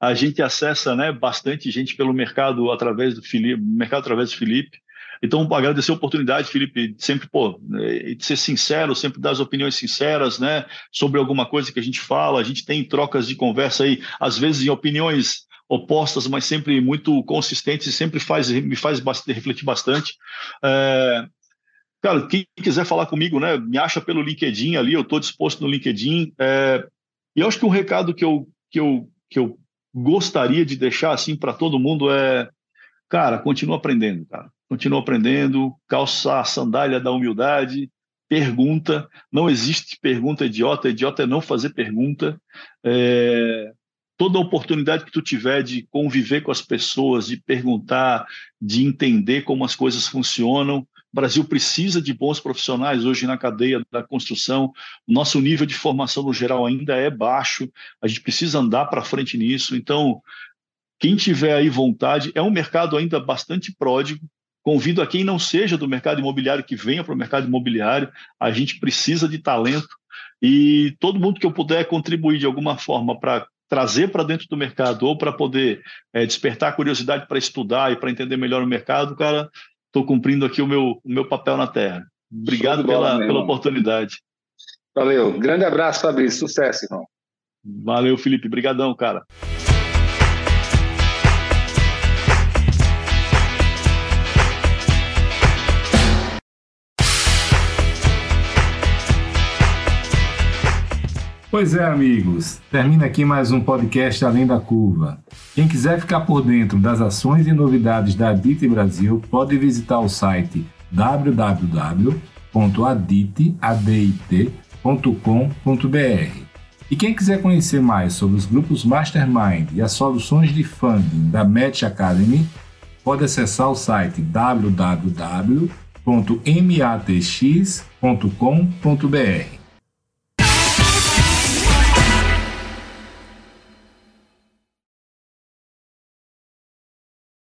Speaker 2: a gente acessa né, bastante gente pelo mercado através do Felipe, mercado através do Felipe. Então, agradecer a oportunidade, Felipe, sempre, pô, né, de ser sincero, sempre dar as opiniões sinceras, né, sobre alguma coisa que a gente fala. A gente tem trocas de conversa aí, às vezes em opiniões opostas, mas sempre muito consistentes e sempre faz, me faz bastante, refletir bastante. É, cara, quem quiser falar comigo, né, me acha pelo LinkedIn ali, eu estou disposto no LinkedIn. É, e eu acho que um recado que eu, que eu, que eu gostaria de deixar assim para todo mundo é, cara, continua aprendendo, cara. Continua aprendendo, calça a sandália da humildade, pergunta. Não existe pergunta idiota. Idiota é não fazer pergunta. É, toda oportunidade que tu tiver de conviver com as pessoas, de perguntar, de entender como as coisas funcionam, o Brasil precisa de bons profissionais hoje na cadeia da construção. Nosso nível de formação no geral ainda é baixo. A gente precisa andar para frente nisso. Então, quem tiver aí vontade, é um mercado ainda bastante pródigo. Convido a quem não seja do mercado imobiliário que venha para o mercado imobiliário. A gente precisa de talento e todo mundo que eu puder contribuir de alguma forma para trazer para dentro do mercado ou para poder é, despertar curiosidade para estudar e para entender melhor o mercado, cara, estou cumprindo aqui o meu, o meu papel na Terra. Obrigado bola, pela, pela oportunidade.
Speaker 3: Valeu. Grande abraço, Fabrício. Sucesso, irmão.
Speaker 2: Valeu, Felipe. Obrigadão, cara.
Speaker 1: Pois é, amigos, termina aqui mais um podcast Além da Curva. Quem quiser ficar por dentro das ações e novidades da Adite Brasil, pode visitar o site www.adite.com.br. E quem quiser conhecer mais sobre os grupos Mastermind e as soluções de funding da Match Academy, pode acessar o site www.matx.com.br.